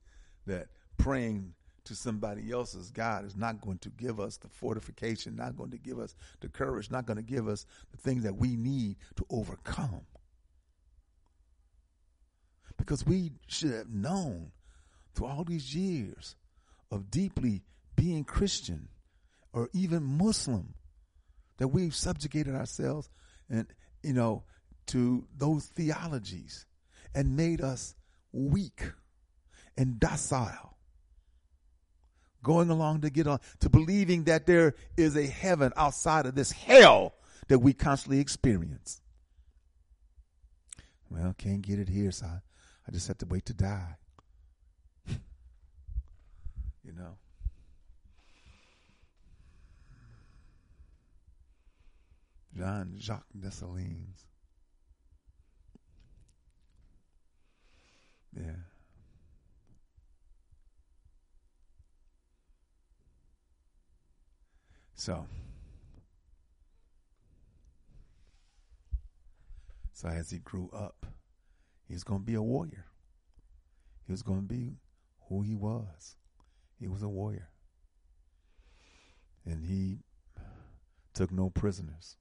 C: that praying to somebody else's God is not going to give us the fortification, not going to give us the courage, not going to give us the things that we need to overcome. Because we should have known through all these years of deeply being Christian or even Muslim that we've subjugated ourselves and, you know, to those theologies and made us weak and docile. Going along to get on, to believing that there is a heaven outside of this hell that we constantly experience. Well, can't get it here, so I, I just have to wait to die. <laughs> you know? Jean Jacques Dessalines. Yeah. So, so as he grew up, he was going to be a warrior. He was going to be who he was. He was a warrior. And he took no prisoners.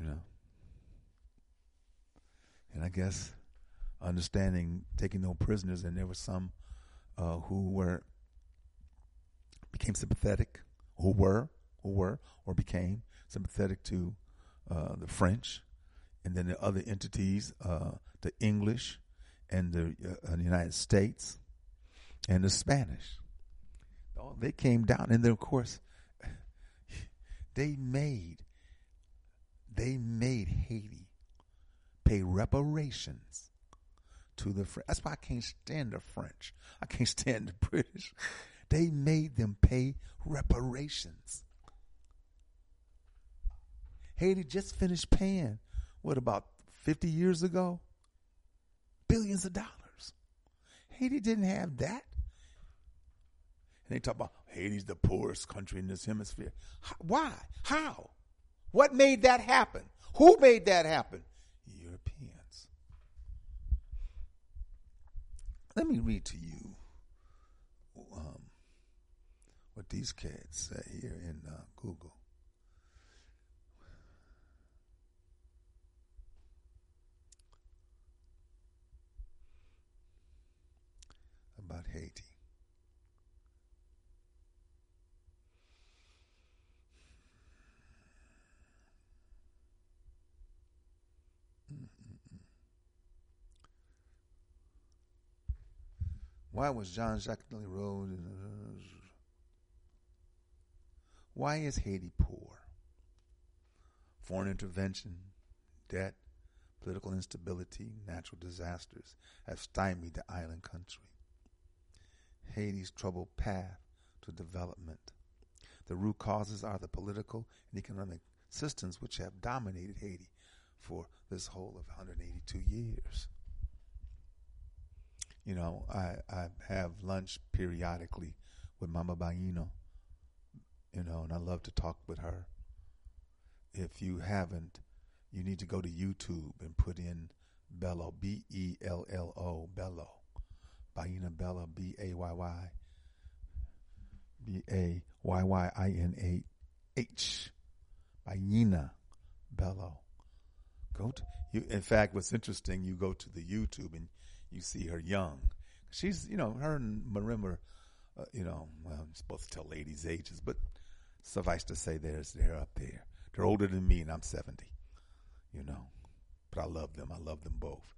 C: You know? And I guess understanding taking no prisoners, and there were some uh, who were became sympathetic, who were, who were, or became sympathetic to uh, the French, and then the other entities, uh, the English, and the, uh, the United States, and the Spanish. Oh, they came down, and then of course, <sighs> they made they made Haiti pay reparations to the French. That's why I can't stand the French. I can't <laughs> stand the British. They made them pay reparations. Haiti just finished paying, what, about 50 years ago? Billions of dollars. Haiti didn't have that. And they talk about Haiti's the poorest country in this hemisphere. Why? How? What made that happen? Who made that happen? Europeans. Let me read to you um, what these cats say here in uh, Google. About Haiti. Why was John Jacques Road? Why is Haiti poor? Foreign intervention, debt, political instability, natural disasters have stymied the island country. Haiti's troubled path to development. The root causes are the political and economic systems which have dominated Haiti for this whole of 182 years. you know, I I have lunch periodically with Mama Bayyinah, you know, and I love to talk with her. If you haven't, you need to go to YouTube and put in Bello, B E L L O, Bello, Bayyinah Bello, B A Y Y, B A Y Y I N A H, Bayyinah Bello. Go to you. In fact, what's interesting, you go to the YouTube and you see her young. She's, you know, her and Marimba, uh, you know, well, I'm supposed to tell ladies' ages, but suffice to say, there's they're up there. They're older than me, and I'm 70. You know, but I love them. I love them both.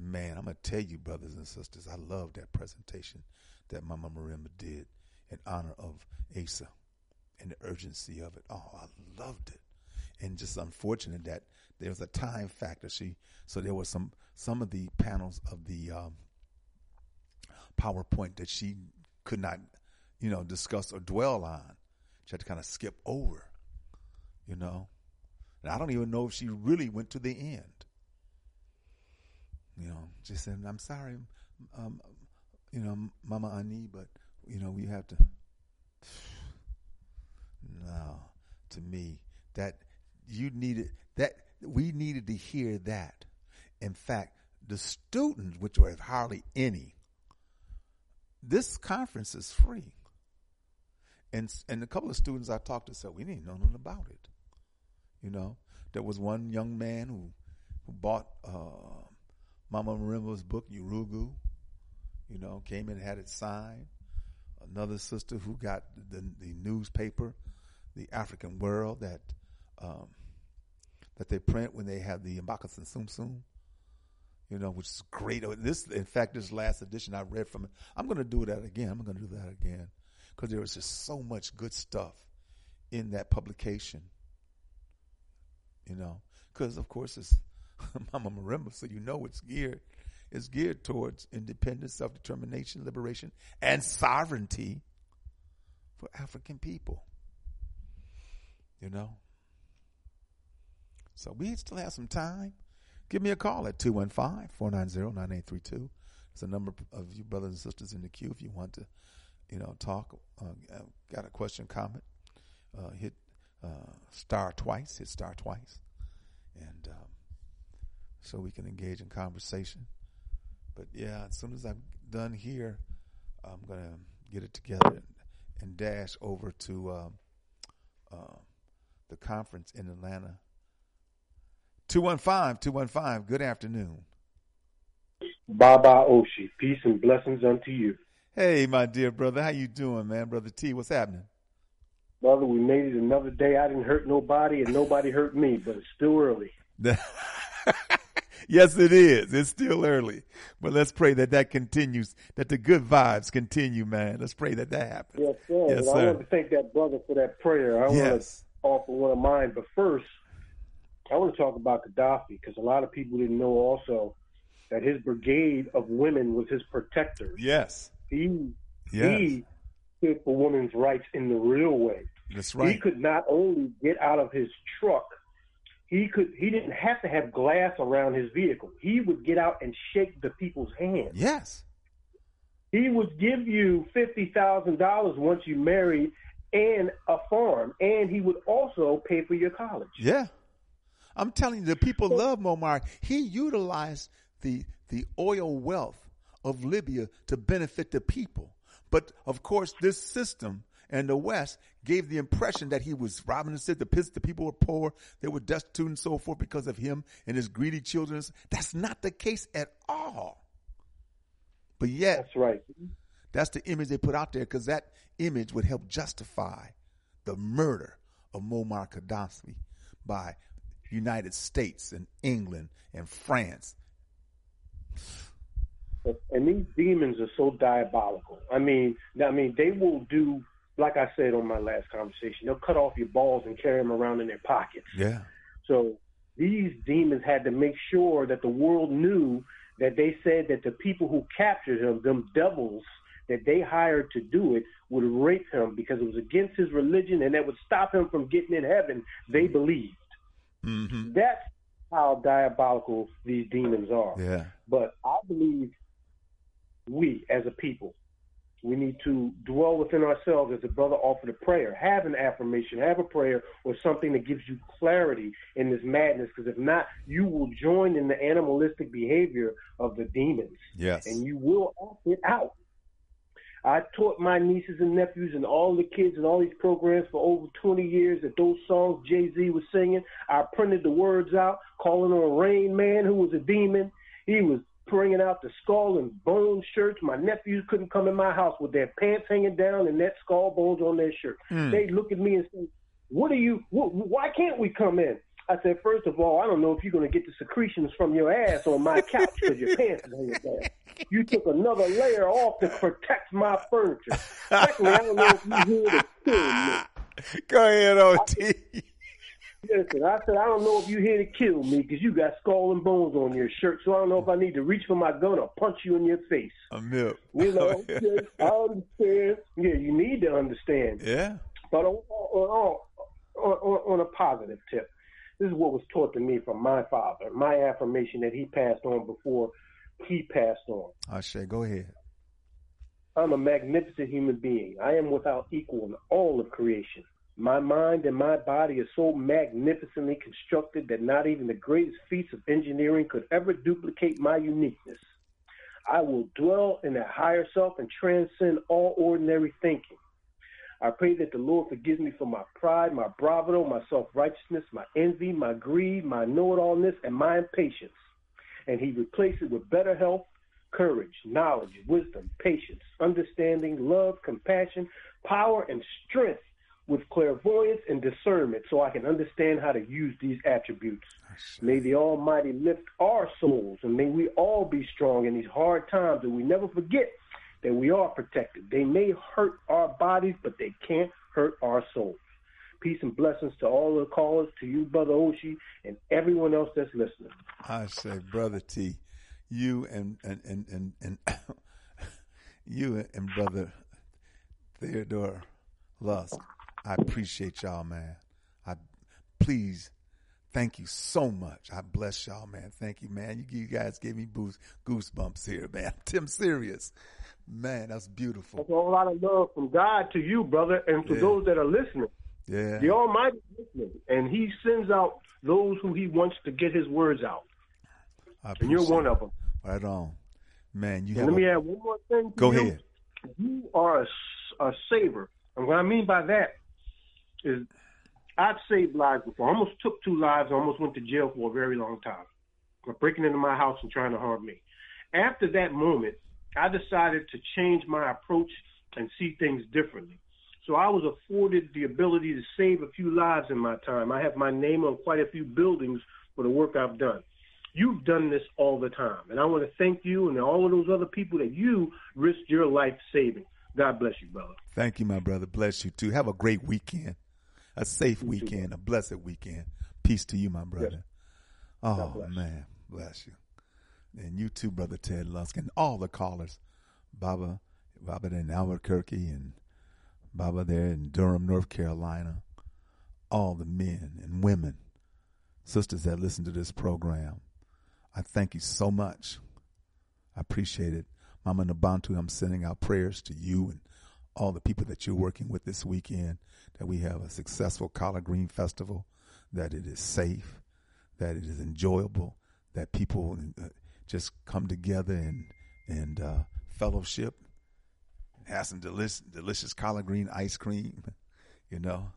C: Man, I'm gonna tell you, brothers and sisters, I love that presentation that Mama Marimba did in honor of Asa and the urgency of it. Oh, I loved it and just unfortunate that there was a time factor. She so there was some some of the panels of the um, PowerPoint that she could not, you know, discuss or dwell on. She had to kind of skip over, you know. And I don't even know if she really went to the end. You know, she said, "I'm sorry, um, you know, Mama Ani, but you know, we have to." <sighs> No, to me, that you needed that we needed to hear that. In fact, the students, which were hardly any, this conference is free. And and a couple of students I talked to said we didn't know nothing about it. You know, there was one young man who who bought uh, Mama Marimba's book Yurugu. You know, came and had it signed. Another sister who got the the newspaper, the African World that um, that they print when they have the Mbaka and Sum Sum, you know, which is great. This, in fact, this last edition I read from it. I'm going to do that again. I'm going to do that again because there was just so much good stuff in that publication. You know, because of course it's <laughs> Mama Marimba, so you know it's geared. It's geared towards independence, self determination, liberation, and sovereignty for African people. You know, so we still have some time. Give me a call at 215-490-9832. It's a number of you brothers and sisters in the queue if you want to, you know, talk, uh, got a question, comment, uh, hit uh, star twice, hit star twice. And um, so we can engage in conversation. But yeah, as soon as I'm done here, I'm going to get it together and, and dash over to um, uh, the conference in Atlanta 215 215. Good afternoon.
I: Baba Oshi. Peace and blessings unto you.
C: Hey, my dear brother. How you doing, man? Brother T, what's happening?
I: Brother, we made it another day. I didn't hurt nobody and nobody hurt me, but it's still early. <laughs>
C: yes, it is. It's still early. But let's pray that that continues, that the good vibes continue, man. Let's pray that that happens.
I: Yes, sir.
C: Yes,
I: sir.
C: I
I: want to thank that brother for that prayer. I
C: yes.
I: want to offer one of mine. But first, I want to talk about Gaddafi because a lot of people didn't know also that his brigade of women was his protectors.
C: Yes.
I: He
C: yes.
I: he stood for women's rights in the real way.
C: That's right.
I: He could not only get out of his truck, he could he didn't have to have glass around his vehicle. He would get out and shake the people's hands.
C: Yes.
I: He would give you fifty thousand dollars once you married and a farm, and he would also pay for your college.
C: Yeah. I'm telling you, the people love Muammar. He utilized the the oil wealth of Libya to benefit the people. But of course, this system and the West gave the impression that he was robbing the city. The, the people were poor, they were destitute and so forth because of him and his greedy children. That's not the case at all. But yet,
I: that's right.
C: That's the image they put out there because that image would help justify the murder of Muammar Gaddafi by United States and England and France.
I: And these demons are so diabolical. I mean, I mean, they will do like I said on my last conversation. They'll cut off your balls and carry them around in their pockets.
C: Yeah.
I: So these demons had to make sure that the world knew that they said that the people who captured him, them devils that they hired to do it, would rape him because it was against his religion and that would stop him from getting in heaven. They believed.
C: Mm-hmm.
I: That's how diabolical these demons are.
C: Yeah.
I: But I believe we as a people. We need to dwell within ourselves, as the brother offered a prayer. Have an affirmation, have a prayer, or something that gives you clarity in this madness. Because if not, you will join in the animalistic behavior of the demons,
C: Yes.
I: and you will act it out. I taught my nieces and nephews and all the kids in all these programs for over 20 years that those songs Jay Z was singing. I printed the words out, calling on Rain Man, who was a demon. He was bringing out the skull and bone shirts. My nephews couldn't come in my house with their pants hanging down and that skull bones on their shirt.
C: Mm.
I: They look at me and say, "What are you? Wh- why can't we come in?" I said, first of all, I don't know if you're going to get the secretions from your ass on my couch because your pants is hanging down. You took another layer off to protect my furniture. Secondly, I don't know if you here to kill me.
C: Go ahead, OT.
I: Listen, I said, I don't know if you're here to kill me because you got skull and bones on your shirt, so I don't know if I need to reach for my gun or punch you in your face.
C: A milk.
I: You know, <laughs> I understand. Yeah, you need to understand.
C: Yeah.
I: But on, on, on, on, on a positive tip, this is what was taught to me from my father, my affirmation that he passed on before he passed on.
C: Ashe, go ahead.
I: I'm a magnificent human being. I am without equal in all of creation. My mind and my body are so magnificently constructed that not even the greatest feats of engineering could ever duplicate my uniqueness. I will dwell in that higher self and transcend all ordinary thinking. I pray that the Lord forgives me for my pride, my bravado, my self righteousness, my envy, my greed, my know it allness, and my impatience. And He replace it with better health, courage, knowledge, wisdom, patience, understanding, love, compassion, power, and strength with clairvoyance and discernment so I can understand how to use these attributes. May the Almighty lift our souls and may we all be strong in these hard times and we never forget that we are protected. They may hurt our bodies, but they can't hurt our souls. Peace and blessings to all the callers, to you, Brother Oshi, and everyone else that's listening.
C: I say, brother T, you and and and and, and <coughs> you and brother Theodore Lusk. I appreciate y'all, man. I please thank you so much. I bless y'all, man. Thank you, man. You, you guys gave me boost, goosebumps here, <laughs> man. Tim serious, man. That's beautiful.
I: That's a whole lot of love from God to you, brother, and to
C: Yeah.
I: those that are listening.
C: Yeah.
I: The Almighty is listening, and He sends out those who He wants to get His words out.
C: I
I: And you're one of them.
C: Right on, man. You
I: let me
C: a-
I: add one more thing.
C: Go
I: you.
C: ahead.
I: You are a saver, and what I mean by that is I've saved lives before. I almost took two lives. I almost went to jail for a very long time for breaking into my house and trying to harm me. After that moment, I decided to change my approach and see things differently. So I was afforded the ability to save a few lives in my time. I have my name on quite a few buildings for the work I've done. You've done this all the time, and I want to thank you and all of those other people that you risked your life saving. God bless you, brother.
C: Thank you, my brother. Bless you too. Have a great weekend, a safe weekend, a blessed weekend. Peace to you, my brother. Oh man, bless you. And you too, brother Ted Lusk, and all the callers, Baba, Baba in Albuquerque, and Baba there in Durham, North Carolina. All the men and women, sisters that listen to this program. I thank you so much. I appreciate it. Mama Nabantu, I'm sending out prayers to you and all the people that you're working with this weekend, that we have a successful Collard Green Festival, that it is safe, that it is enjoyable, that people uh, just come together and, and uh, fellowship, have some delicious, delicious collard green ice cream, you know.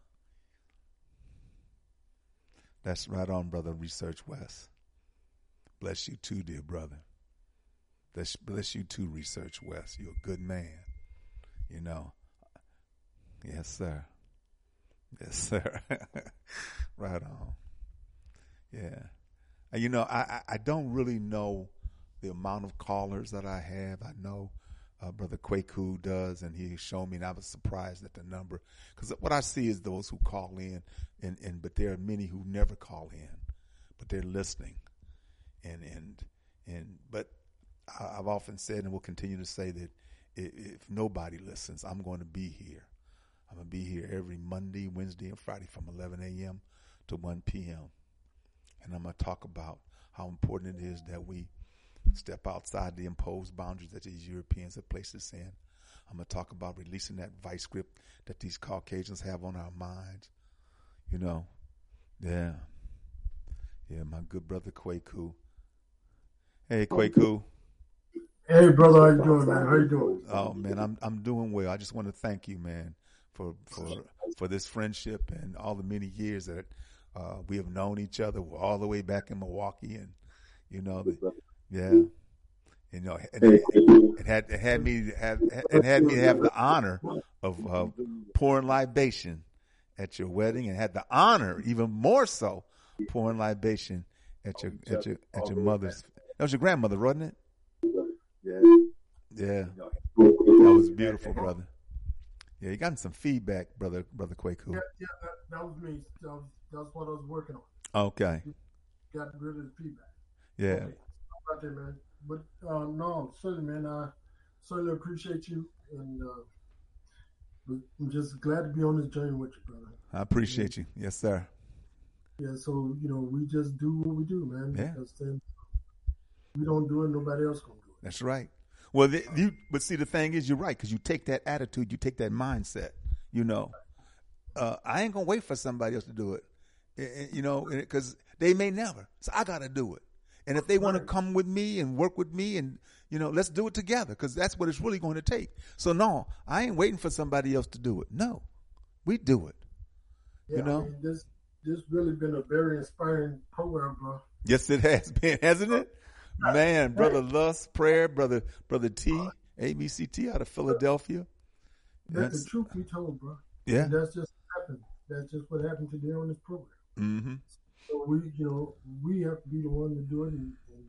C: That's right on, brother Research West. Bless you too, dear brother. Bless, bless you too, Research West. You're a good man. You know. Yes, sir. Yes, <laughs> sir. right on. Yeah. And, you know, I, I, don't really know the amount of callers that I have. I know uh, Brother Kwaku does, and he showed me, and I was surprised at the number. Because what I see is those who call in, and, and but there are many who never call in, but they're listening. And, and, and, but I've often said and will continue to say that if nobody listens, I'm going to be here. I'm going to be here every Monday, Wednesday, and Friday from 11 a.m. to 1 p.m. And I'm going to talk about how important it is that we step outside the imposed boundaries that these Europeans have placed us in. I'm going to talk about releasing that vice grip that these Caucasians have on our minds. You know, yeah. Yeah, my good brother Kwaku. Hey, Kwaku.
J: Hey, brother, how you doing, man? How you doing?
C: Oh man, I'm I'm doing well. I just want to thank you, man, for for for this friendship and all the many years that uh, we have known each other. We're all the way back in Milwaukee, and you know, the, yeah, you know, it had had me have it had me have the honor of, of pouring libation at your wedding, and had the honor, even more so, pouring libation at your at your at your mother's. That was your grandmother, wasn't it?
J: Yeah.
C: Yeah. That was beautiful, brother. Yeah, you got some feedback, brother, brother Kwaku.
J: Yeah, yeah that, that was me. That was, that's what I was working on.
C: Okay.
J: Got rid of the feedback.
C: Yeah.
J: Okay. Right there, man. But uh, no, certainly, man. I certainly appreciate you, and uh, I'm just glad to be on this journey with you, brother.
C: I appreciate you. Yes, sir.
J: Yeah. So you know, we just do what we do, man.
C: Yeah.
J: Because then we don't do it, nobody else gonna do it.
C: That's right. Well, the, you but see the thing is, you're right because you take that attitude, you take that mindset. You know, uh, I ain't gonna wait for somebody else to do it. You know, because they may never. So I got to do it. And if they want to come with me and work with me, and you know, let's do it together because that's what it's really going to take. So no, I ain't waiting for somebody else to do it. No, we do it.
J: Yeah,
C: You know?
J: I mean, this this really been a very inspiring program, bro.
C: Yes, it has been, hasn't it? Man, <laughs> brother Lusk, prayer, brother, brother T, ABCT out of Philadelphia.
J: Let the truth be told, bro.
C: Yeah.
J: And that's just what happened. That's just what happened today on this program.
C: Mm-hmm.
J: So we, you know, we have to be the one to do it, and, and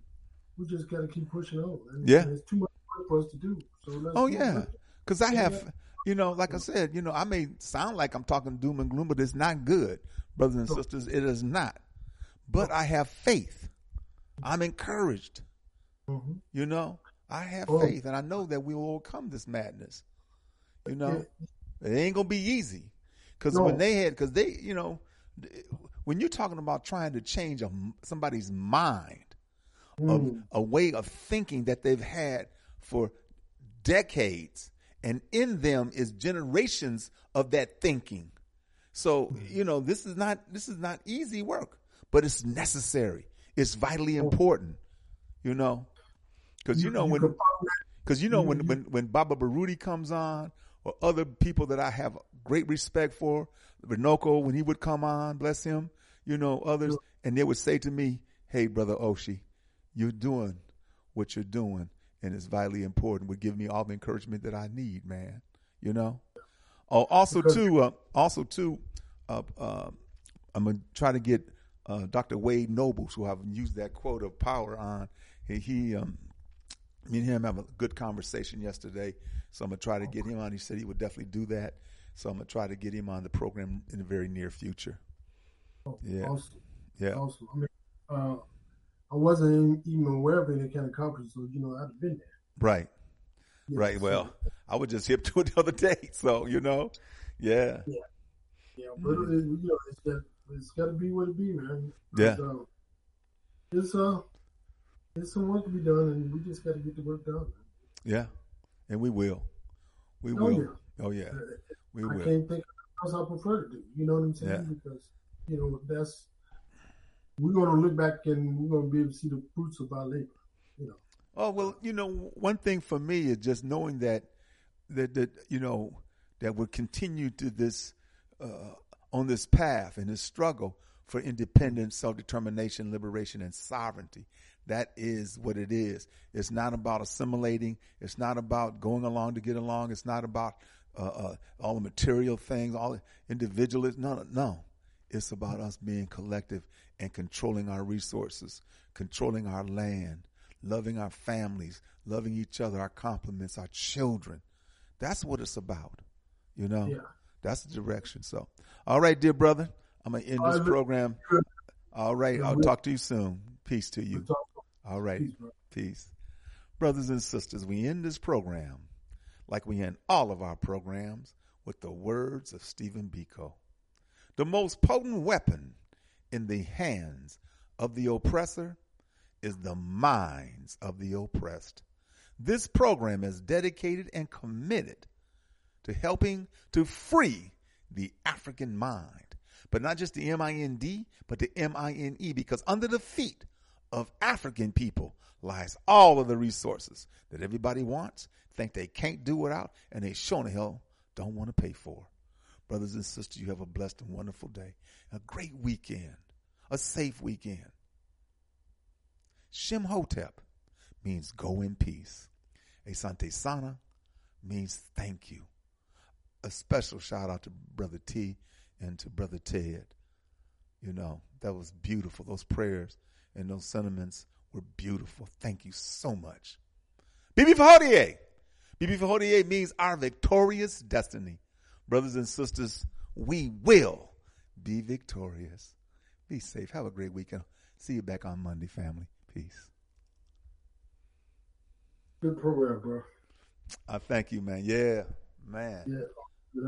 J: we just got to keep pushing on. And,
C: Yeah.
J: it's too much work for us to do. So let's
C: Oh yeah, because I have, you know, like I said, you know, I may sound like I'm talking doom and gloom, but it's not good, brothers and sisters. It is not. But I have faith. I'm encouraged.
J: Mhm.
C: You know, I have
J: Oh.
C: faith, and I know that we will overcome this madness. You know, it ain't gonna be easy because
J: No.
C: when they had, because they, you know, when you're talking about trying to change a, somebody's mind, of
J: Mm.
C: a way of thinking that they've had for decades, and in them is generations of that thinking. So
J: Mm.
C: you know, this is not this is not easy work, but it's necessary. It's vitally important. You know, because you
J: You-
C: know
J: you
C: when because you know when, when when Baba Baruti comes on, or other people that I have great respect for, Runoko when he would come on, bless him, you know others, and they would say to me, "Hey, brother Oshi, you're doing what you're doing, and it's vitally important." Would give me all the encouragement that I need, man. You know. Oh, also
J: Because-
C: too, uh, also too, uh, uh, I'm gonna try to get uh, Dr. Wade Nobles, who I've used that quote of power on. He, he um, me and him have a good conversation yesterday, so I'm gonna try to get him on. He said he would definitely do that, so I'm gonna try to get him on the program in the very near future. Yeah,
J: Awesome.
C: yeah,
J: Awesome. I mean, uh, I wasn't even aware of any kind of conference, so you know, I'd have been there.
C: right,
J: Yeah,
C: right.
J: so-
C: Well, I was just hip to it the other day, so you know, yeah,
J: Yeah, but it, you know, it's got it's got to be what it be, man.
C: Yeah.
J: It's, uh, it's uh, it's some work to be done, and we just got to get the work done.
C: yeah, and we will, we
J: Oh,
C: will.
J: yeah.
C: Oh yeah, we
J: I
C: will.
J: can't think of else I prefer to do. You know what I'm saying?
C: Yeah.
J: Because you know that's we're gonna look back and we're gonna be able to see the fruits of our labor. You know.
C: Oh well, you know, one thing for me is just knowing that that that you know that we continue to this uh, on this path and this struggle for independence, self determination, liberation, and sovereignty. That is what it is. It's not about assimilating. It's not about going along to get along. It's not about uh, uh, all the material things, all individualism. No, no, no. It's about us being collective and controlling our resources, controlling our land, loving our families, loving each other, our compliments, our children. That's what it's about. You know,
J: Yeah.
C: That's the direction. So, all right, dear brother, I'm gonna end this program. All right, I'll talk to you soon. Peace to you. All right,
J: Peace,
C: peace, brothers and sisters. We end this program like we end all of our programs with the words of Stephen Biko. The most potent weapon in the hands of the oppressor is the minds of the oppressed. This program is dedicated and committed to helping to free the African mind, but not just the M I N D, but the M I N E, because under the feet of African people lies all of the resources that everybody wants, think they can't do without, and they sure the hell don't want to pay for. Brothers and sisters, you have a blessed and wonderful day, a great weekend, a safe weekend. Shemhotep means go in peace. Asante Sana means thank you. A special shout out to Brother T and to Brother Ted. You know, that was beautiful. Those prayers and those sentiments were beautiful. Thank you so much. Bibi Fahodie. Bibi Fahodie means our victorious destiny. Brothers and sisters, we will be victorious. Be safe. Have a great weekend. See you back on Monday, family. Peace.
J: Good program, bro.
C: I thank you, man. Yeah, man.
J: Yeah.